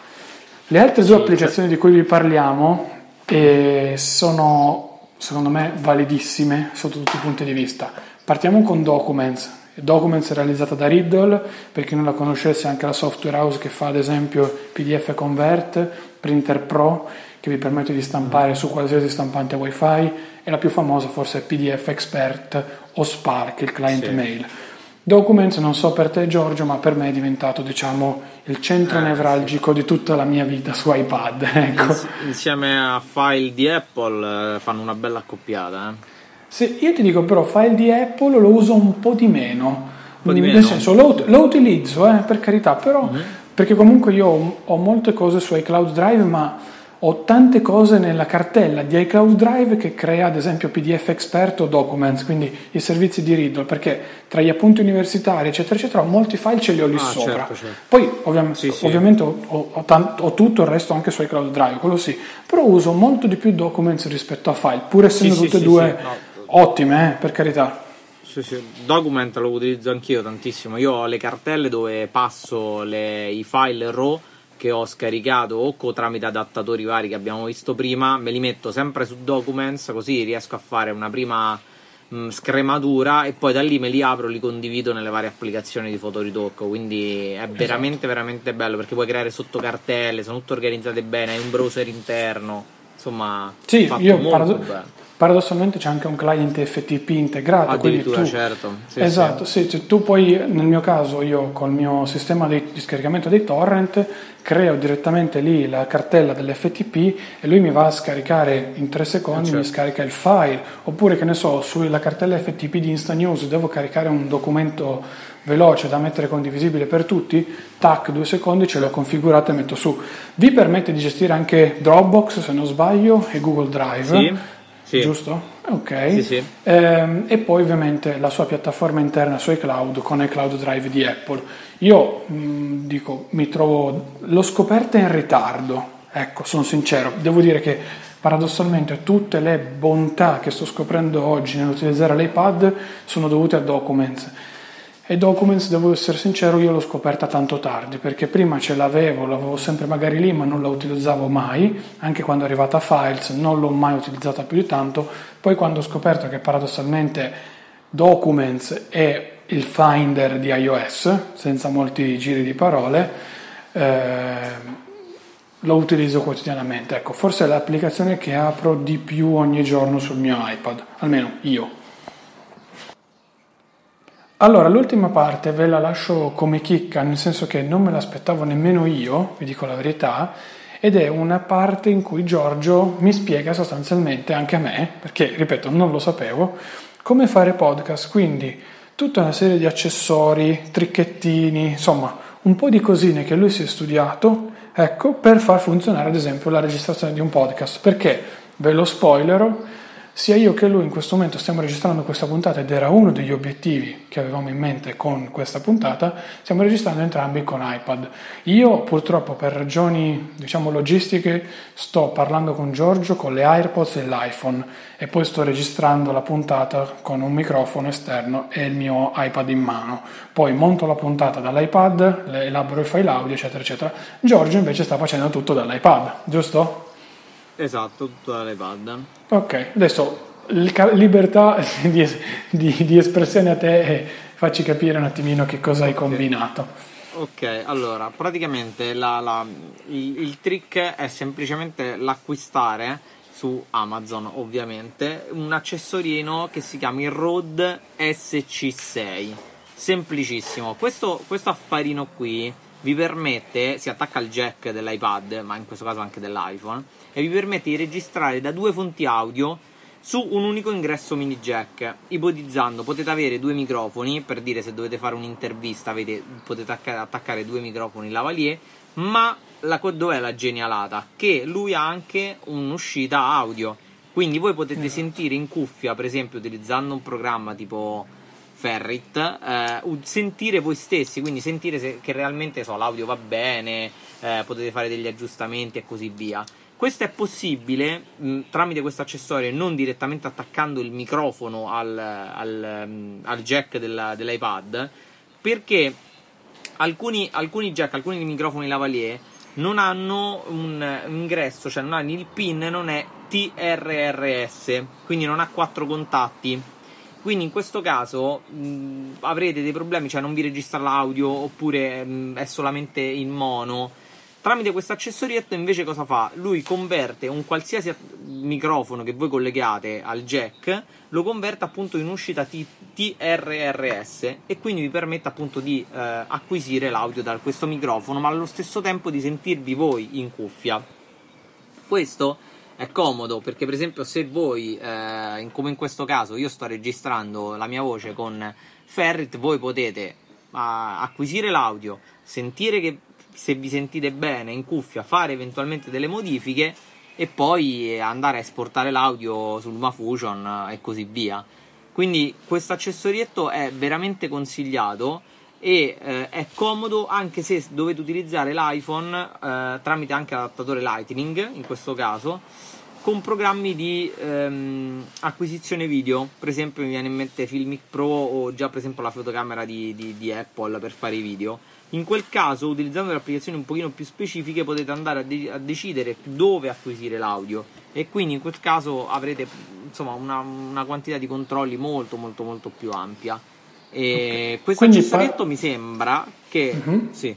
Le altre due sì, applicazioni cioè... di cui vi parliamo eh, sono, secondo me, validissime sotto tutti i punti di vista. Partiamo con Documents. Documents è realizzata da Riddle, per chi non la conoscesse anche la software house che fa ad esempio PDF Convert, Printer Pro, che vi permette di stampare su qualsiasi stampante wifi e la più famosa forse è PDF Expert o Spark, il client sì. mail. Documents, non so per te Giorgio, ma per me è diventato diciamo il centro eh, nevralgico sì. di tutta la mia vita su iPad. Ecco. Insieme a file di Apple eh, fanno una bella accoppiata. Eh. Sì, io ti dico però file di Apple lo uso un po' di meno. Po di meno? Nel senso lo, lo utilizzo, eh, per carità, però mm-hmm. perché comunque io ho, ho molte cose su iCloud Drive, ma ho tante cose nella cartella di iCloud Drive che crea ad esempio PDF Expert o Documents, quindi i servizi di Riddle, perché tra gli appunti universitari eccetera eccetera molti file ce li ho lì ah, sopra. Certo, certo. Poi ovviamente, sì, sì. ovviamente ho, ho, tanto, ho, tutto il resto anche su iCloud Drive, quello sì, però uso molto di più Documents rispetto a file, pur essendo sì, tutte e due no. ottime, eh, per carità. Sì, sì. Document lo utilizzo anch'io tantissimo. Io ho le cartelle dove passo le, i file RAW che ho scaricato o co tramite adattatori vari che abbiamo visto prima, me li metto sempre su Documents così riesco a fare una prima mh, scrematura e poi da lì me li apro e li condivido nelle varie applicazioni di fotoritocco. Quindi è veramente, esatto. veramente bello perché puoi creare sottocartelle, sono tutte organizzate bene, hai un browser interno. Insomma, sì, io parado- paradossalmente c'è anche un client FTP integrato. Addirittura, tu, certo. Sì, esatto, sì. Sì, tu poi, nel mio caso, io col mio sistema di, di scaricamento dei torrent creo direttamente lì la cartella dell'FTP e lui mi va a scaricare in tre secondi, certo. mi scarica il file. Oppure, che ne so, sulla cartella FTP di Insta News devo caricare un documento veloce da mettere condivisibile per tutti, tac, due secondi ce l'ho configurata e metto su. Vi permette di gestire anche Dropbox, se non sbaglio, e Google Drive. Sì sì. giusto? Ok. Sì, sì. Ehm, e poi ovviamente la sua piattaforma interna su iCloud con iCloud Drive di Apple. Io mh, mm, dico, mi trovo, l'ho scoperta in ritardo, ecco, sono sincero, devo dire che paradossalmente tutte le bontà che sto scoprendo oggi nell'utilizzare l'iPad sono dovute a Documents. E Documents, devo essere sincero, io l'ho scoperta tanto tardi, perché prima ce l'avevo, l'avevo sempre magari lì, ma non la utilizzavo mai, anche quando è arrivata Files non l'ho mai utilizzata più di tanto, poi quando ho scoperto che paradossalmente Documents è il Finder di iOS, senza molti giri di parole, eh, lo utilizzo quotidianamente. Ecco, forse è l'applicazione che apro di più ogni giorno sul mio iPad, almeno io. Allora, l'ultima parte ve la lascio come chicca, nel senso che non me l'aspettavo nemmeno io, vi dico la verità, ed è una parte in cui Giorgio mi spiega sostanzialmente, anche a me, perché ripeto, non lo sapevo, come fare podcast, quindi tutta una serie di accessori, tricchettini, insomma, un po' di cosine che lui si è studiato, ecco, per far funzionare ad esempio la registrazione di un podcast, perché? Ve lo spoilerò, sia io che lui in questo momento stiamo registrando questa puntata ed era uno degli obiettivi che avevamo in mente con questa puntata, stiamo registrando entrambi con iPad. Io purtroppo per ragioni diciamo logistiche sto parlando con Giorgio con le AirPods e l'iPhone e poi sto registrando la puntata con un microfono esterno e il mio iPad in mano. Poi monto la puntata dall'iPad, elaboro i file audio eccetera eccetera. Giorgio invece sta facendo tutto dall'iPad, giusto? Esatto, tutto dall'iPad. Ok, adesso libertà di, di, di, espressione a te e facci capire un attimino che cosa hai combinato. Ok, allora, praticamente la, la, il, il trick è semplicemente l'acquistare su Amazon, ovviamente, un accessorino che si chiama il Rode SC6. Semplicissimo. Questo, questo affarino qui vi permette, si attacca al jack dell'iPad, ma in questo caso anche dell'iPhone, e vi permette di registrare da due fonti audio su un unico ingresso mini jack. Ipotizzando, potete avere due microfoni, per dire se dovete fare un'intervista, avete, potete attaccare due microfoni lavalier, ma la, dov'è la genialata? Che lui ha anche un'uscita audio. Quindi voi potete esatto. sentire in cuffia, per esempio, utilizzando un programma tipo Ferrit, eh, sentire voi stessi, quindi sentire se, che realmente so, l'audio va bene, eh, potete fare degli aggiustamenti e così via. Questo è possibile mh, tramite questo accessorio non direttamente attaccando il microfono al, al, um, al jack della, dell'iPad perché alcuni, alcuni jack, alcuni microfoni lavalier non hanno un ingresso, cioè non hanno il pin, non è TRRS, quindi non ha quattro contatti. Quindi in questo caso mh, avrete dei problemi, cioè non vi registra l'audio oppure mh, è solamente in mono Tramite questo accessorietto invece cosa fa? Lui converte un qualsiasi microfono che voi collegate al jack, lo converte appunto in uscita T- TRRS e quindi vi permette appunto di eh, acquisire l'audio da questo microfono, ma allo stesso tempo di sentirvi voi in cuffia. Questo è comodo perché per esempio se voi, eh, come in questo caso, io sto registrando la mia voce con Ferrit, voi potete uh, acquisire l'audio, sentire che se vi sentite bene in cuffia, fare eventualmente delle modifiche e poi andare a esportare l'audio sul Mafusion e così via. Quindi questo accessorietto è veramente consigliato e eh, è comodo anche se dovete utilizzare l'iPhone eh, tramite anche adattatore Lightning in questo caso con programmi di ehm, acquisizione video per esempio mi viene in mente Filmic Pro o già per esempio la fotocamera di, di, di Apple per fare i video in quel caso, utilizzando le applicazioni un pochino più specifiche, potete andare a, de- a decidere dove acquisire l'audio e quindi in quel caso avrete insomma una, una quantità di controlli molto molto molto più ampia. E okay. questo quindi accessorietto fa... mi sembra che... Mm-hmm. Sì.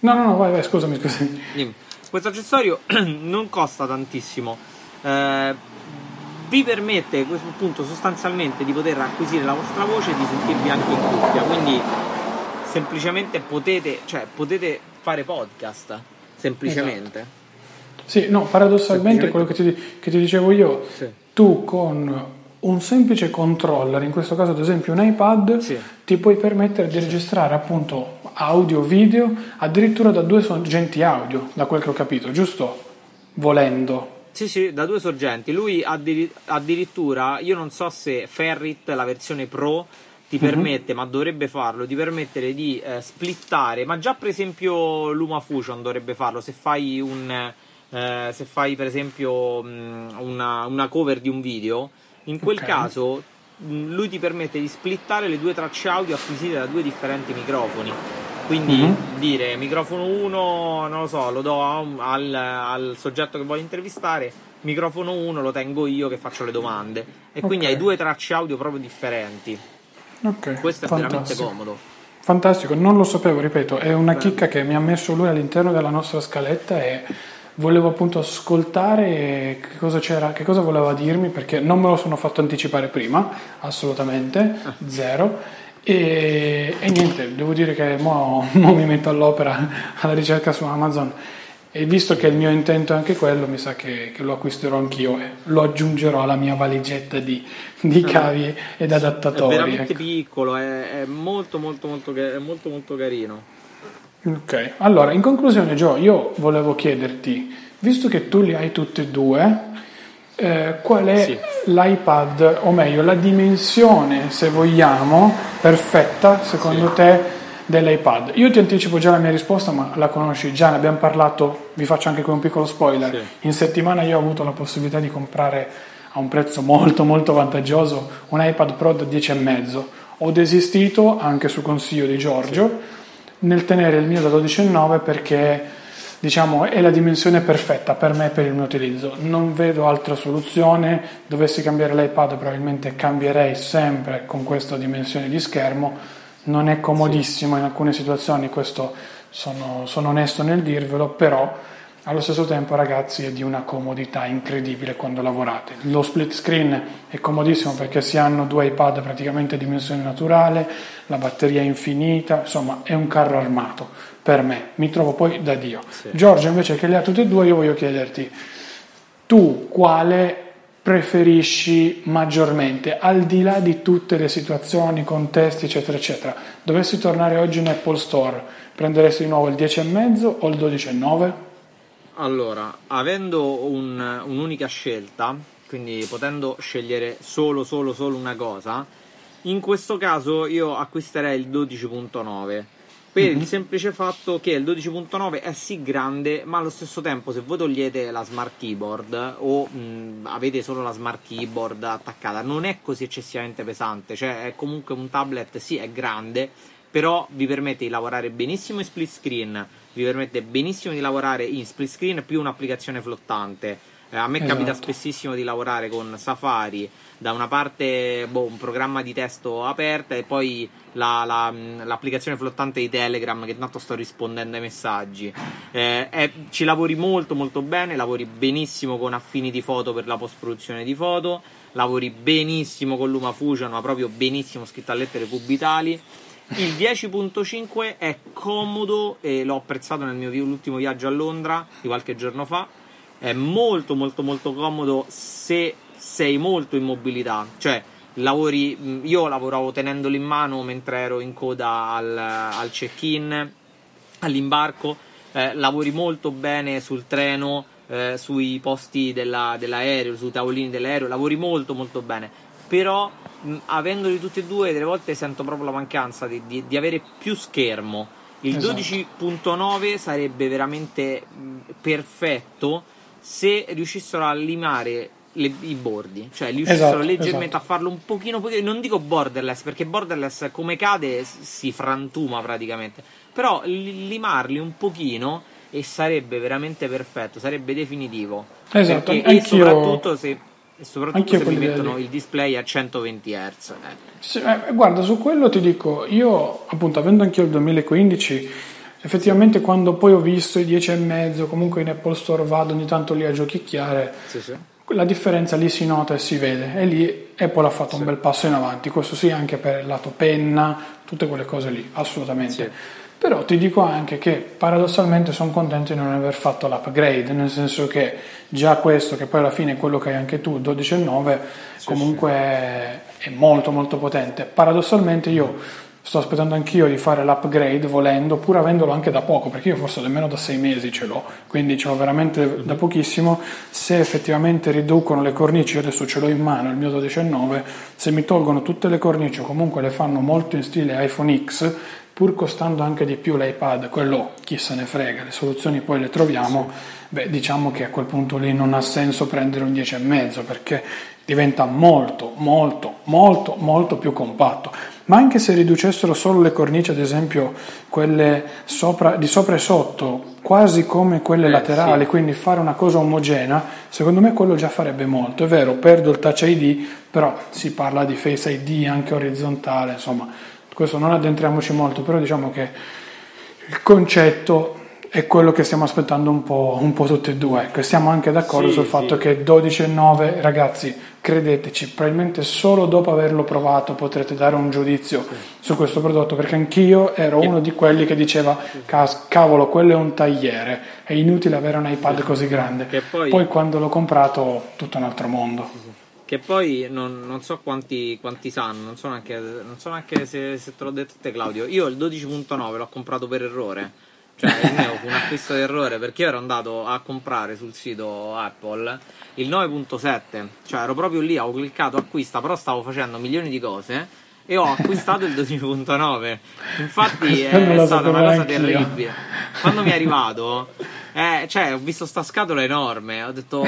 No, no, no, vai, vai, scusami, scusami. Questo accessorio non costa tantissimo. Eh, vi permette appunto sostanzialmente di poter acquisire la vostra voce e di sentirvi anche in cuffia. Quindi semplicemente potete, cioè, potete fare podcast, semplicemente. Esatto. Sì, no, paradossalmente quello che ti, che ti dicevo io, sì. tu con un semplice controller, in questo caso ad esempio un iPad, sì. ti puoi permettere di registrare appunto audio, video, addirittura da due sorgenti audio, da quel che ho capito, giusto? Volendo. Sì, sì, da due sorgenti. Lui addirittura, io non so se Ferrit, la versione Pro, ti uh-huh. permette, ma dovrebbe farlo, di permettere di eh, splittare, ma già per esempio LumaFusion dovrebbe farlo, se fai un... Eh, se fai per esempio mh, una, una, cover di un video, in quel okay. caso lui ti permette di splittare le due tracce audio acquisite da due differenti microfoni. Quindi mm-hmm. dire microfono 1, non lo so, lo do al, al, soggetto che voglio intervistare, microfono 1 lo tengo io che faccio le domande. E okay. quindi hai due tracce audio proprio differenti. Ok. Questo è Fantastico. veramente comodo. Fantastico, non lo sapevo, ripeto, è una Beh. chicca che mi ha messo lui all'interno della nostra scaletta e volevo appunto ascoltare che cosa, c'era, che cosa voleva dirmi perché non me lo sono fatto anticipare prima, assolutamente, ah. zero. E, e niente, devo dire che mo, mo mi metto all'opera alla ricerca su Amazon e visto che il mio intento è anche quello, mi sa che, che lo acquisterò anch'io e lo aggiungerò alla mia valigetta di, di ah. cavi ed adattatori. È veramente ecco. piccolo, è, è, molto, molto, molto, è molto, molto carino. Ok, allora in conclusione Gio, io volevo chiederti, visto che tu li hai tutti e due, eh, qual è sì. l'iPad, o meglio la dimensione, se vogliamo, perfetta secondo sì. te dell'iPad? Io ti anticipo già la mia risposta, ma la conosci già, ne abbiamo parlato, vi faccio anche qui un piccolo spoiler. Sì. In settimana io ho avuto la possibilità di comprare a un prezzo molto molto vantaggioso un iPad Pro da 10,5. Ho desistito anche su consiglio di Giorgio nel tenere il mio da 12,9 perché diciamo è la dimensione perfetta per me e per il mio utilizzo. Non vedo altra soluzione. Dovessi cambiare l'iPad, probabilmente cambierei sempre con questa dimensione di schermo. Non è comodissimo in alcune situazioni, questo sono, sono onesto nel dirvelo, però allo stesso tempo, ragazzi, è di una comodità incredibile quando lavorate. Lo split screen è comodissimo perché si hanno due iPad praticamente a dimensione naturale, la batteria è infinita, insomma, è un carro armato per me. Mi trovo poi da Dio. Sì. Giorgio, invece, che le ha tutte e due, io voglio chiederti, tu quale preferisci maggiormente, al di là di tutte le situazioni, contesti, eccetera, eccetera? Dovessi tornare oggi in Apple Store, prenderesti di nuovo il 10,5 o il 12,9? Allora, avendo un, un'unica scelta, quindi potendo scegliere solo, solo, solo una cosa, in questo caso io acquisterei il 12.9 per mm-hmm. il semplice fatto che il 12.9 è sì grande, ma allo stesso tempo se voi togliete la smart keyboard o mh, avete solo la smart keyboard attaccata, non è così eccessivamente pesante, cioè è comunque un tablet, sì, è grande, però vi permette di lavorare benissimo in split screen, vi permette benissimo di lavorare in split screen più un'applicazione flottante. Eh, a me esatto. capita spessissimo di lavorare con Safari, da una parte boh, un programma di testo aperto e poi la, la, l'applicazione flottante di Telegram che tanto sto rispondendo ai messaggi. Eh, è, ci lavori molto molto bene, lavori benissimo con Affinity Photo per la post produzione di foto, lavori benissimo con LumaFusion, ma proprio benissimo scritto a lettere cubitali il 10.5 è comodo e l'ho apprezzato nel mio ultimo viaggio a Londra di qualche giorno fa. È molto molto molto comodo se sei molto in mobilità, cioè lavori, io lavoravo tenendolo in mano mentre ero in coda al, al check-in, all'imbarco, eh, lavori molto bene sul treno, eh, sui posti della, dell'aereo, sui tavolini dell'aereo, lavori molto molto bene, però avendoli tutti e due, delle volte sento proprio la mancanza di, di, di avere più schermo. Il esatto. 12.9 sarebbe veramente perfetto se riuscissero a limare le, i bordi, cioè riuscissero esatto, leggermente esatto. a farlo un pochino, pochino, non dico borderless, perché borderless come cade si frantuma praticamente, però limarli un pochino e sarebbe veramente perfetto, sarebbe definitivo. Esatto, perché, e soprattutto se e soprattutto se mi mettono il display a 120 Hz. Eh. Sì, eh, guarda, su quello ti dico, io appunto avendo anch'io il 2015, effettivamente quando poi ho visto i 10 e mezzo, comunque in Apple Store vado ogni tanto lì a giochicchiare, sì, sì. la differenza lì si nota e si vede e lì Apple ha fatto un bel passo in avanti, questo sì anche per il lato penna, tutte quelle cose lì, assolutamente. Però ti dico anche che paradossalmente sono contento di non aver fatto l'upgrade, nel senso che già questo, che poi alla fine è quello che hai anche tu, 12,9, sì, comunque sì. è molto molto potente. Paradossalmente io sto aspettando anch'io di fare l'upgrade volendo, pur avendolo anche da poco, perché io forse nemmeno da sei mesi ce l'ho, quindi ce l'ho veramente da pochissimo. Se effettivamente riducono le cornici, io adesso ce l'ho in mano, il mio 12,9, se mi tolgono tutte le cornici o comunque le fanno molto in stile iPhone X, pur costando anche di più l'iPad, quello chi se ne frega, le soluzioni poi le troviamo, beh diciamo che a quel punto lì non ha senso prendere un 10,5 perché diventa molto molto molto molto più compatto. Ma anche se riducessero solo le cornici, ad esempio quelle sopra, di sopra e sotto, quasi come quelle Eh, laterali, sì. quindi fare una cosa omogenea, secondo me quello già farebbe molto. È vero, perdo il touch ID, però si parla di Face ID anche orizzontale, insomma, questo non addentriamoci molto, però diciamo che il concetto è quello che stiamo aspettando un po', un po' tutti e due. Ecco, siamo anche d'accordo Sì, sul fatto sì. che 12 e 9, ragazzi, credeteci, probabilmente solo dopo averlo provato potrete dare un giudizio su questo prodotto, perché anch'io ero uno di quelli che diceva, "Cas- cavolo, quello è un tagliere, è inutile avere un iPad così grande. Poi- poi quando l'ho comprato, tutto un altro mondo. Che poi non, non so quanti, quanti sanno, non so neanche, non so neanche se, se te l'ho detto te Claudio. Io il 12.9 l'ho comprato per errore. Cioè il mio fu un acquisto d'errore perché io ero andato a comprare sul sito Apple il 9.7. Cioè ero proprio lì, ho cliccato acquista, però stavo facendo milioni di cose e ho acquistato il 12.9. Infatti è stata una cosa terribile. Quando mi è arrivato, eh, cioè, ho visto sta scatola enorme, ho detto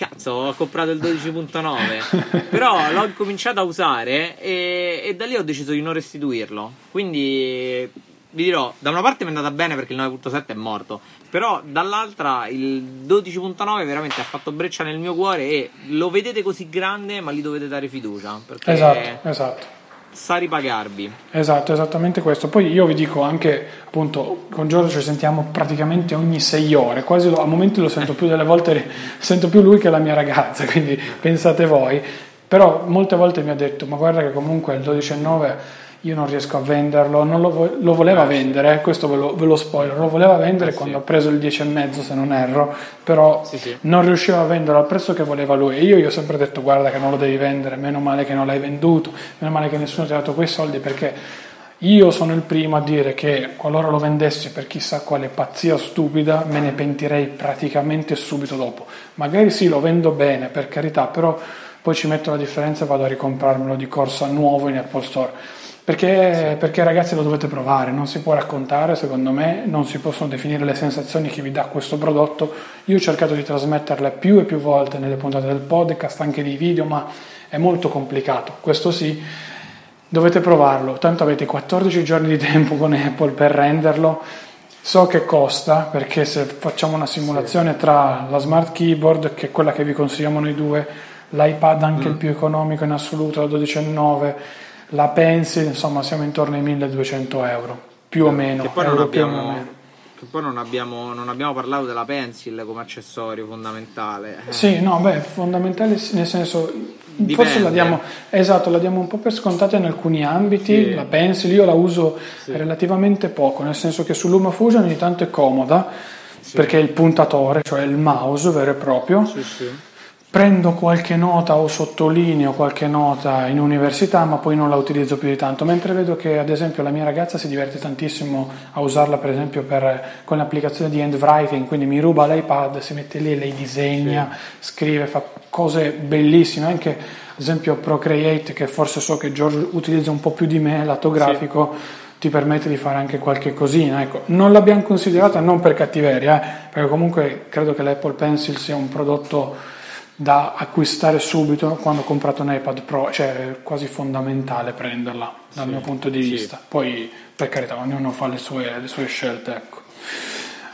cazzo, ho comprato il 12.9, però l'ho cominciato a usare e, e da lì ho deciso di non restituirlo. Quindi vi dirò, da una parte mi è andata bene perché il 9.7 è morto, però dall'altra il 12.9 veramente ha fatto breccia nel mio cuore e lo vedete così grande, ma gli dovete dare fiducia, perché Esatto, esatto. Sa ripagarvi. Esatto, esattamente questo. Poi io vi dico anche, appunto, con Giorgio ci sentiamo praticamente ogni sei ore, quasi a momenti lo sento più delle volte, sento più lui che la mia ragazza, quindi pensate voi. Però molte volte mi ha detto, ma guarda che comunque il 12,9 io non riesco a venderlo, non lo, vo- lo voleva vendere, questo ve lo, ve lo spoiler, lo voleva vendere Eh, sì. quando ha preso il 10,5 se non erro, però Sì, sì. non riusciva a venderlo al prezzo che voleva lui. E io gli ho sempre detto: guarda che non lo devi vendere, meno male che non l'hai venduto, meno male che nessuno ti ha dato quei soldi perché io sono il primo a dire che qualora lo vendessi per chissà quale pazzia stupida, me ne pentirei praticamente subito dopo. Magari sì, lo vendo bene, per carità, però poi ci metto la differenza e vado a ricomprarmelo di corsa nuovo in Apple Store. Perché, perché ragazzi lo dovete provare, non si può raccontare, secondo me, non si possono definire le sensazioni che vi dà questo prodotto. Io ho cercato di trasmetterle più e più volte nelle puntate del podcast, anche di video, ma è molto complicato. Questo sì, dovete provarlo, tanto avete 14 giorni di tempo con Apple per renderlo. So che costa perché se facciamo una simulazione tra la smart keyboard, che è quella che vi consigliamo noi due, l'iPad anche Mm. il più economico in assoluto, la 12,9, la pencil, insomma siamo intorno ai 1200 euro, più o meno. Che poi non abbiamo, meno. che poi non abbiamo, non abbiamo parlato della pencil come accessorio fondamentale. Eh, Sì, no, beh, fondamentale sì, nel senso, Dipende. forse la diamo, esatto, la diamo un po' per scontata in alcuni ambiti, Sì. la pencil io la uso Sì. relativamente poco, nel senso che su LumaFusion ogni tanto è comoda, perché è il puntatore, cioè il mouse vero e proprio, Sì, sì. Prendo qualche nota o sottolineo qualche nota in università, ma poi non la utilizzo più di tanto. Mentre vedo che, ad esempio, la mia ragazza si diverte tantissimo a usarla, per esempio, per- con l'applicazione di handwriting, quindi mi ruba l'iPad, si mette lì, lei disegna, scrive, fa cose bellissime. Anche, ad esempio, Procreate, che forse so che Giorgio utilizza un po' più di me, lato grafico. Ti permette di fare anche qualche cosina, ecco. Non l'abbiamo considerata non per cattiveria, eh, perché comunque credo che l'Apple Pencil sia un prodotto da acquistare subito quando ho comprato un iPad Pro, cioè è quasi fondamentale prenderla dal Sì, mio punto di sì. vista. Poi per carità, ognuno fa le sue, le sue scelte, ecco.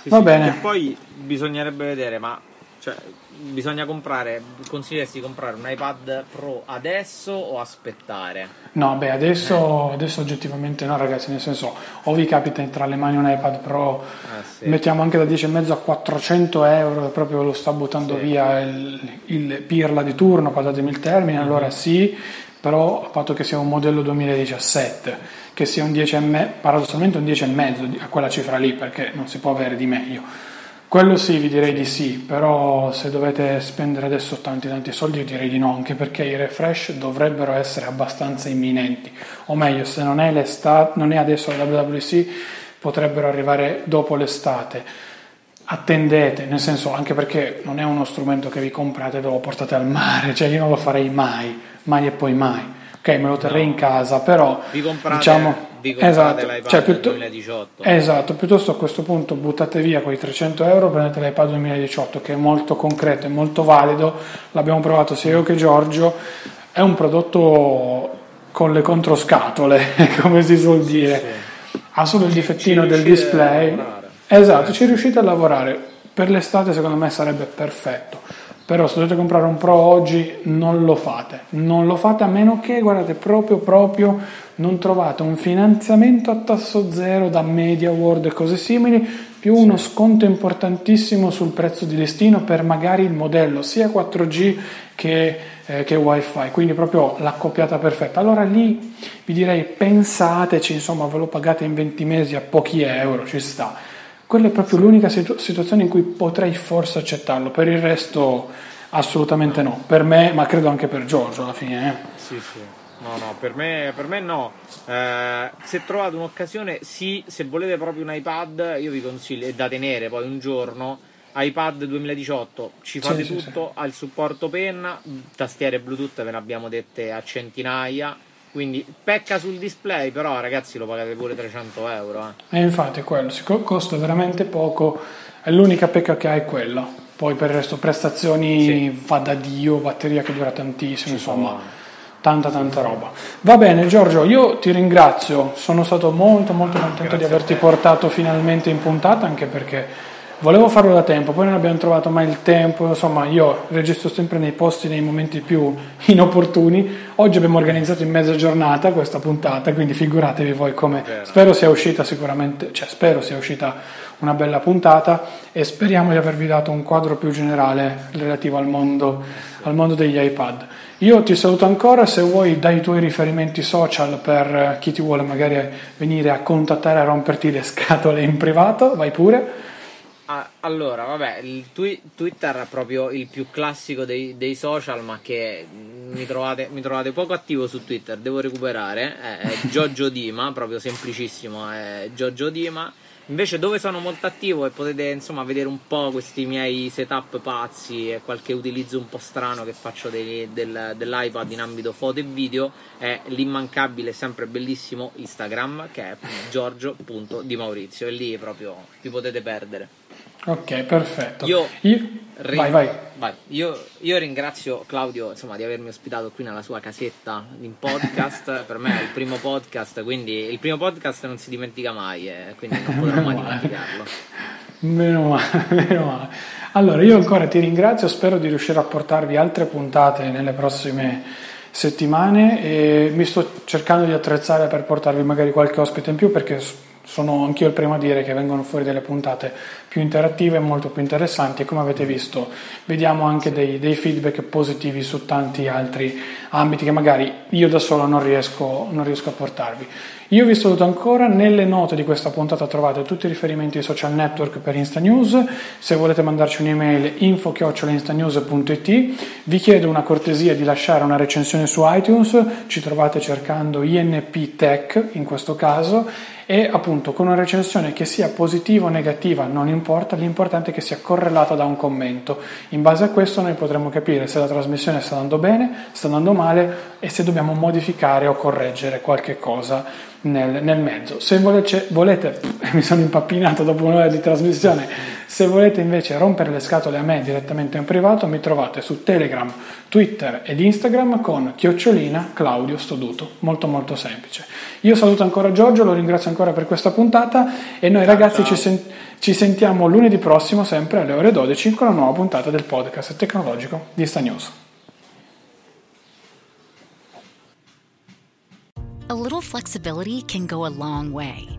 Sì, Va bene. Poi bisognerebbe vedere, ma cioè, bisogna comprare, consiglieresti di comprare un iPad Pro adesso o aspettare? No, beh, adesso, adesso oggettivamente no, ragazzi, nel senso, o vi capita tra le mani un iPad Pro, Eh, sì. mettiamo anche da 10,5 a 400 euro, proprio lo sta buttando Sì. via il, il pirla di turno, passatemi il termine, Mhm. allora sì, però a patto che sia un modello 2017, che sia un 10,5, paradossalmente un 10,5 di- a quella cifra lì, perché non si può avere di meglio. Quello sì, vi direi di sì, però se dovete spendere adesso tanti tanti soldi io direi di no, anche perché i refresh dovrebbero essere abbastanza imminenti, o meglio, se non è, l'estate, non è adesso la WWC, potrebbero arrivare dopo l'estate. Attendete, nel senso anche perché non è uno strumento che vi comprate e ve lo portate al mare, cioè io non lo farei mai, mai e poi mai. Ok, me lo terrei No. in casa, però Vi comprate, diciamo vi comprate esatto, l'iPad cioè, del piutto- 2018. Esatto, piuttosto a questo punto buttate via quei 300 euro, prendete l'iPad 2018 che è molto concreto e molto valido, l'abbiamo provato sia io che Giorgio, è un prodotto con le controscatole, come si suol dire. Sì. Ha solo il difettino del display. Esatto, ci riuscite a lavorare. Per l'estate secondo me sarebbe perfetto. Però se dovete comprare un Pro oggi non lo fate. Non lo fate a meno che, guardate, proprio proprio non trovate un finanziamento a tasso zero da Media World e cose simili, più uno sconto importantissimo sul prezzo di listino per magari il modello sia 4G che, eh, che wifi, quindi proprio l'accoppiata perfetta. Allora lì vi direi pensateci, insomma ve lo pagate in 20 mesi a pochi euro, ci sta. Quella è proprio l'unica situ- situazione in cui potrei forse accettarlo, per il resto assolutamente no, per me, ma credo anche per Giorgio alla fine. Eh. Sì, sì. No, no, per me, per me no. Eh, se trovate un'occasione, sì, se volete proprio un iPad, io vi consiglio, è da tenere poi un giorno, iPad 2018, ci fate sì, tutto, sì, ha il supporto penna, tastiere Bluetooth ve ne abbiamo dette a centinaia, quindi pecca sul display, però ragazzi lo pagate pure 300 euro. Eh. E infatti è quello, costa veramente poco, è l'unica pecca che ha è quella. Poi per il resto prestazioni sì. va da Dio, batteria che dura tantissimo, Ci insomma. Sono tanta tanta roba. Va bene Giorgio, io ti ringrazio, sono stato molto molto contento Grazie di averti portato finalmente in puntata anche perché volevo farlo da tempo, poi non abbiamo trovato mai il tempo, insomma io registro sempre nei posti nei momenti più inopportuni, oggi abbiamo organizzato in mezza giornata questa puntata, quindi figuratevi voi come spero sia uscita sicuramente, cioè spero sia uscita una bella puntata e speriamo di avervi dato un quadro più generale relativo al mondo, al mondo degli iPad. Io ti saluto ancora, se vuoi dai i tuoi riferimenti social per chi ti vuole magari venire a contattare, a romperti le scatole in privato, vai pure. Ah, allora, vabbè, il twi- Twitter è proprio il più classico dei, dei social, ma che mi trovate, mi trovate, poco attivo su Twitter, devo recuperare. È, è Giorgio Dima, proprio semplicissimo, è Giorgio Dima. Invece dove sono molto attivo e potete insomma vedere un po' questi miei setup pazzi e qualche utilizzo un po' strano che faccio dei, del, dell'iPad in ambito foto e video è l'immancabile, sempre bellissimo Instagram che è giorgio.dimaurizio e lì proprio vi potete perdere. Ok, perfetto. Io, io, ri- vai, vai. Vai. Io, io, ringrazio Claudio insomma, di avermi ospitato qui nella sua casetta in podcast. per me è il primo podcast, quindi il primo podcast non si dimentica mai, eh, quindi non potrò mai dimenticarlo. Meno male, meno male. Allora, io ancora ti ringrazio, spero di riuscire a portarvi altre puntate nelle prossime settimane e mi sto cercando di attrezzare per portarvi magari qualche ospite in più perché sono anch'io il primo a dire che vengono fuori delle puntate più interattive e molto più interessanti. Come avete visto vediamo anche dei, dei, feedback positivi su tanti altri ambiti che magari io da solo non riesco, non riesco a portarvi. Io vi saluto ancora, nelle note di questa puntata trovate tutti i riferimenti ai social network per Insta News, se volete mandarci un'email info-instanews.it, vi chiedo una cortesia di lasciare una recensione su iTunes, ci trovate cercando INP Tech in questo caso e appunto con una recensione che sia positiva o negativa non importa, l'importante è che sia correlata da un commento. In base a questo noi potremo capire se la trasmissione sta andando bene, sta andando male e se dobbiamo modificare o correggere qualche cosa nel, nel mezzo. Se volete, volete mi sono impappinato dopo un'ora di trasmissione, se volete invece rompere le scatole a me direttamente in privato mi trovate su Telegram, Twitter ed Instagram con chiocciolina Claudio Stoduto, molto molto semplice. Io saluto ancora Giorgio, lo ringrazio ancora per questa puntata e noi ragazzi ci, sen- ci, sentiamo lunedì prossimo sempre alle ore 12 con la nuova puntata del podcast tecnologico di Sta News. A little flexibility can go a long way.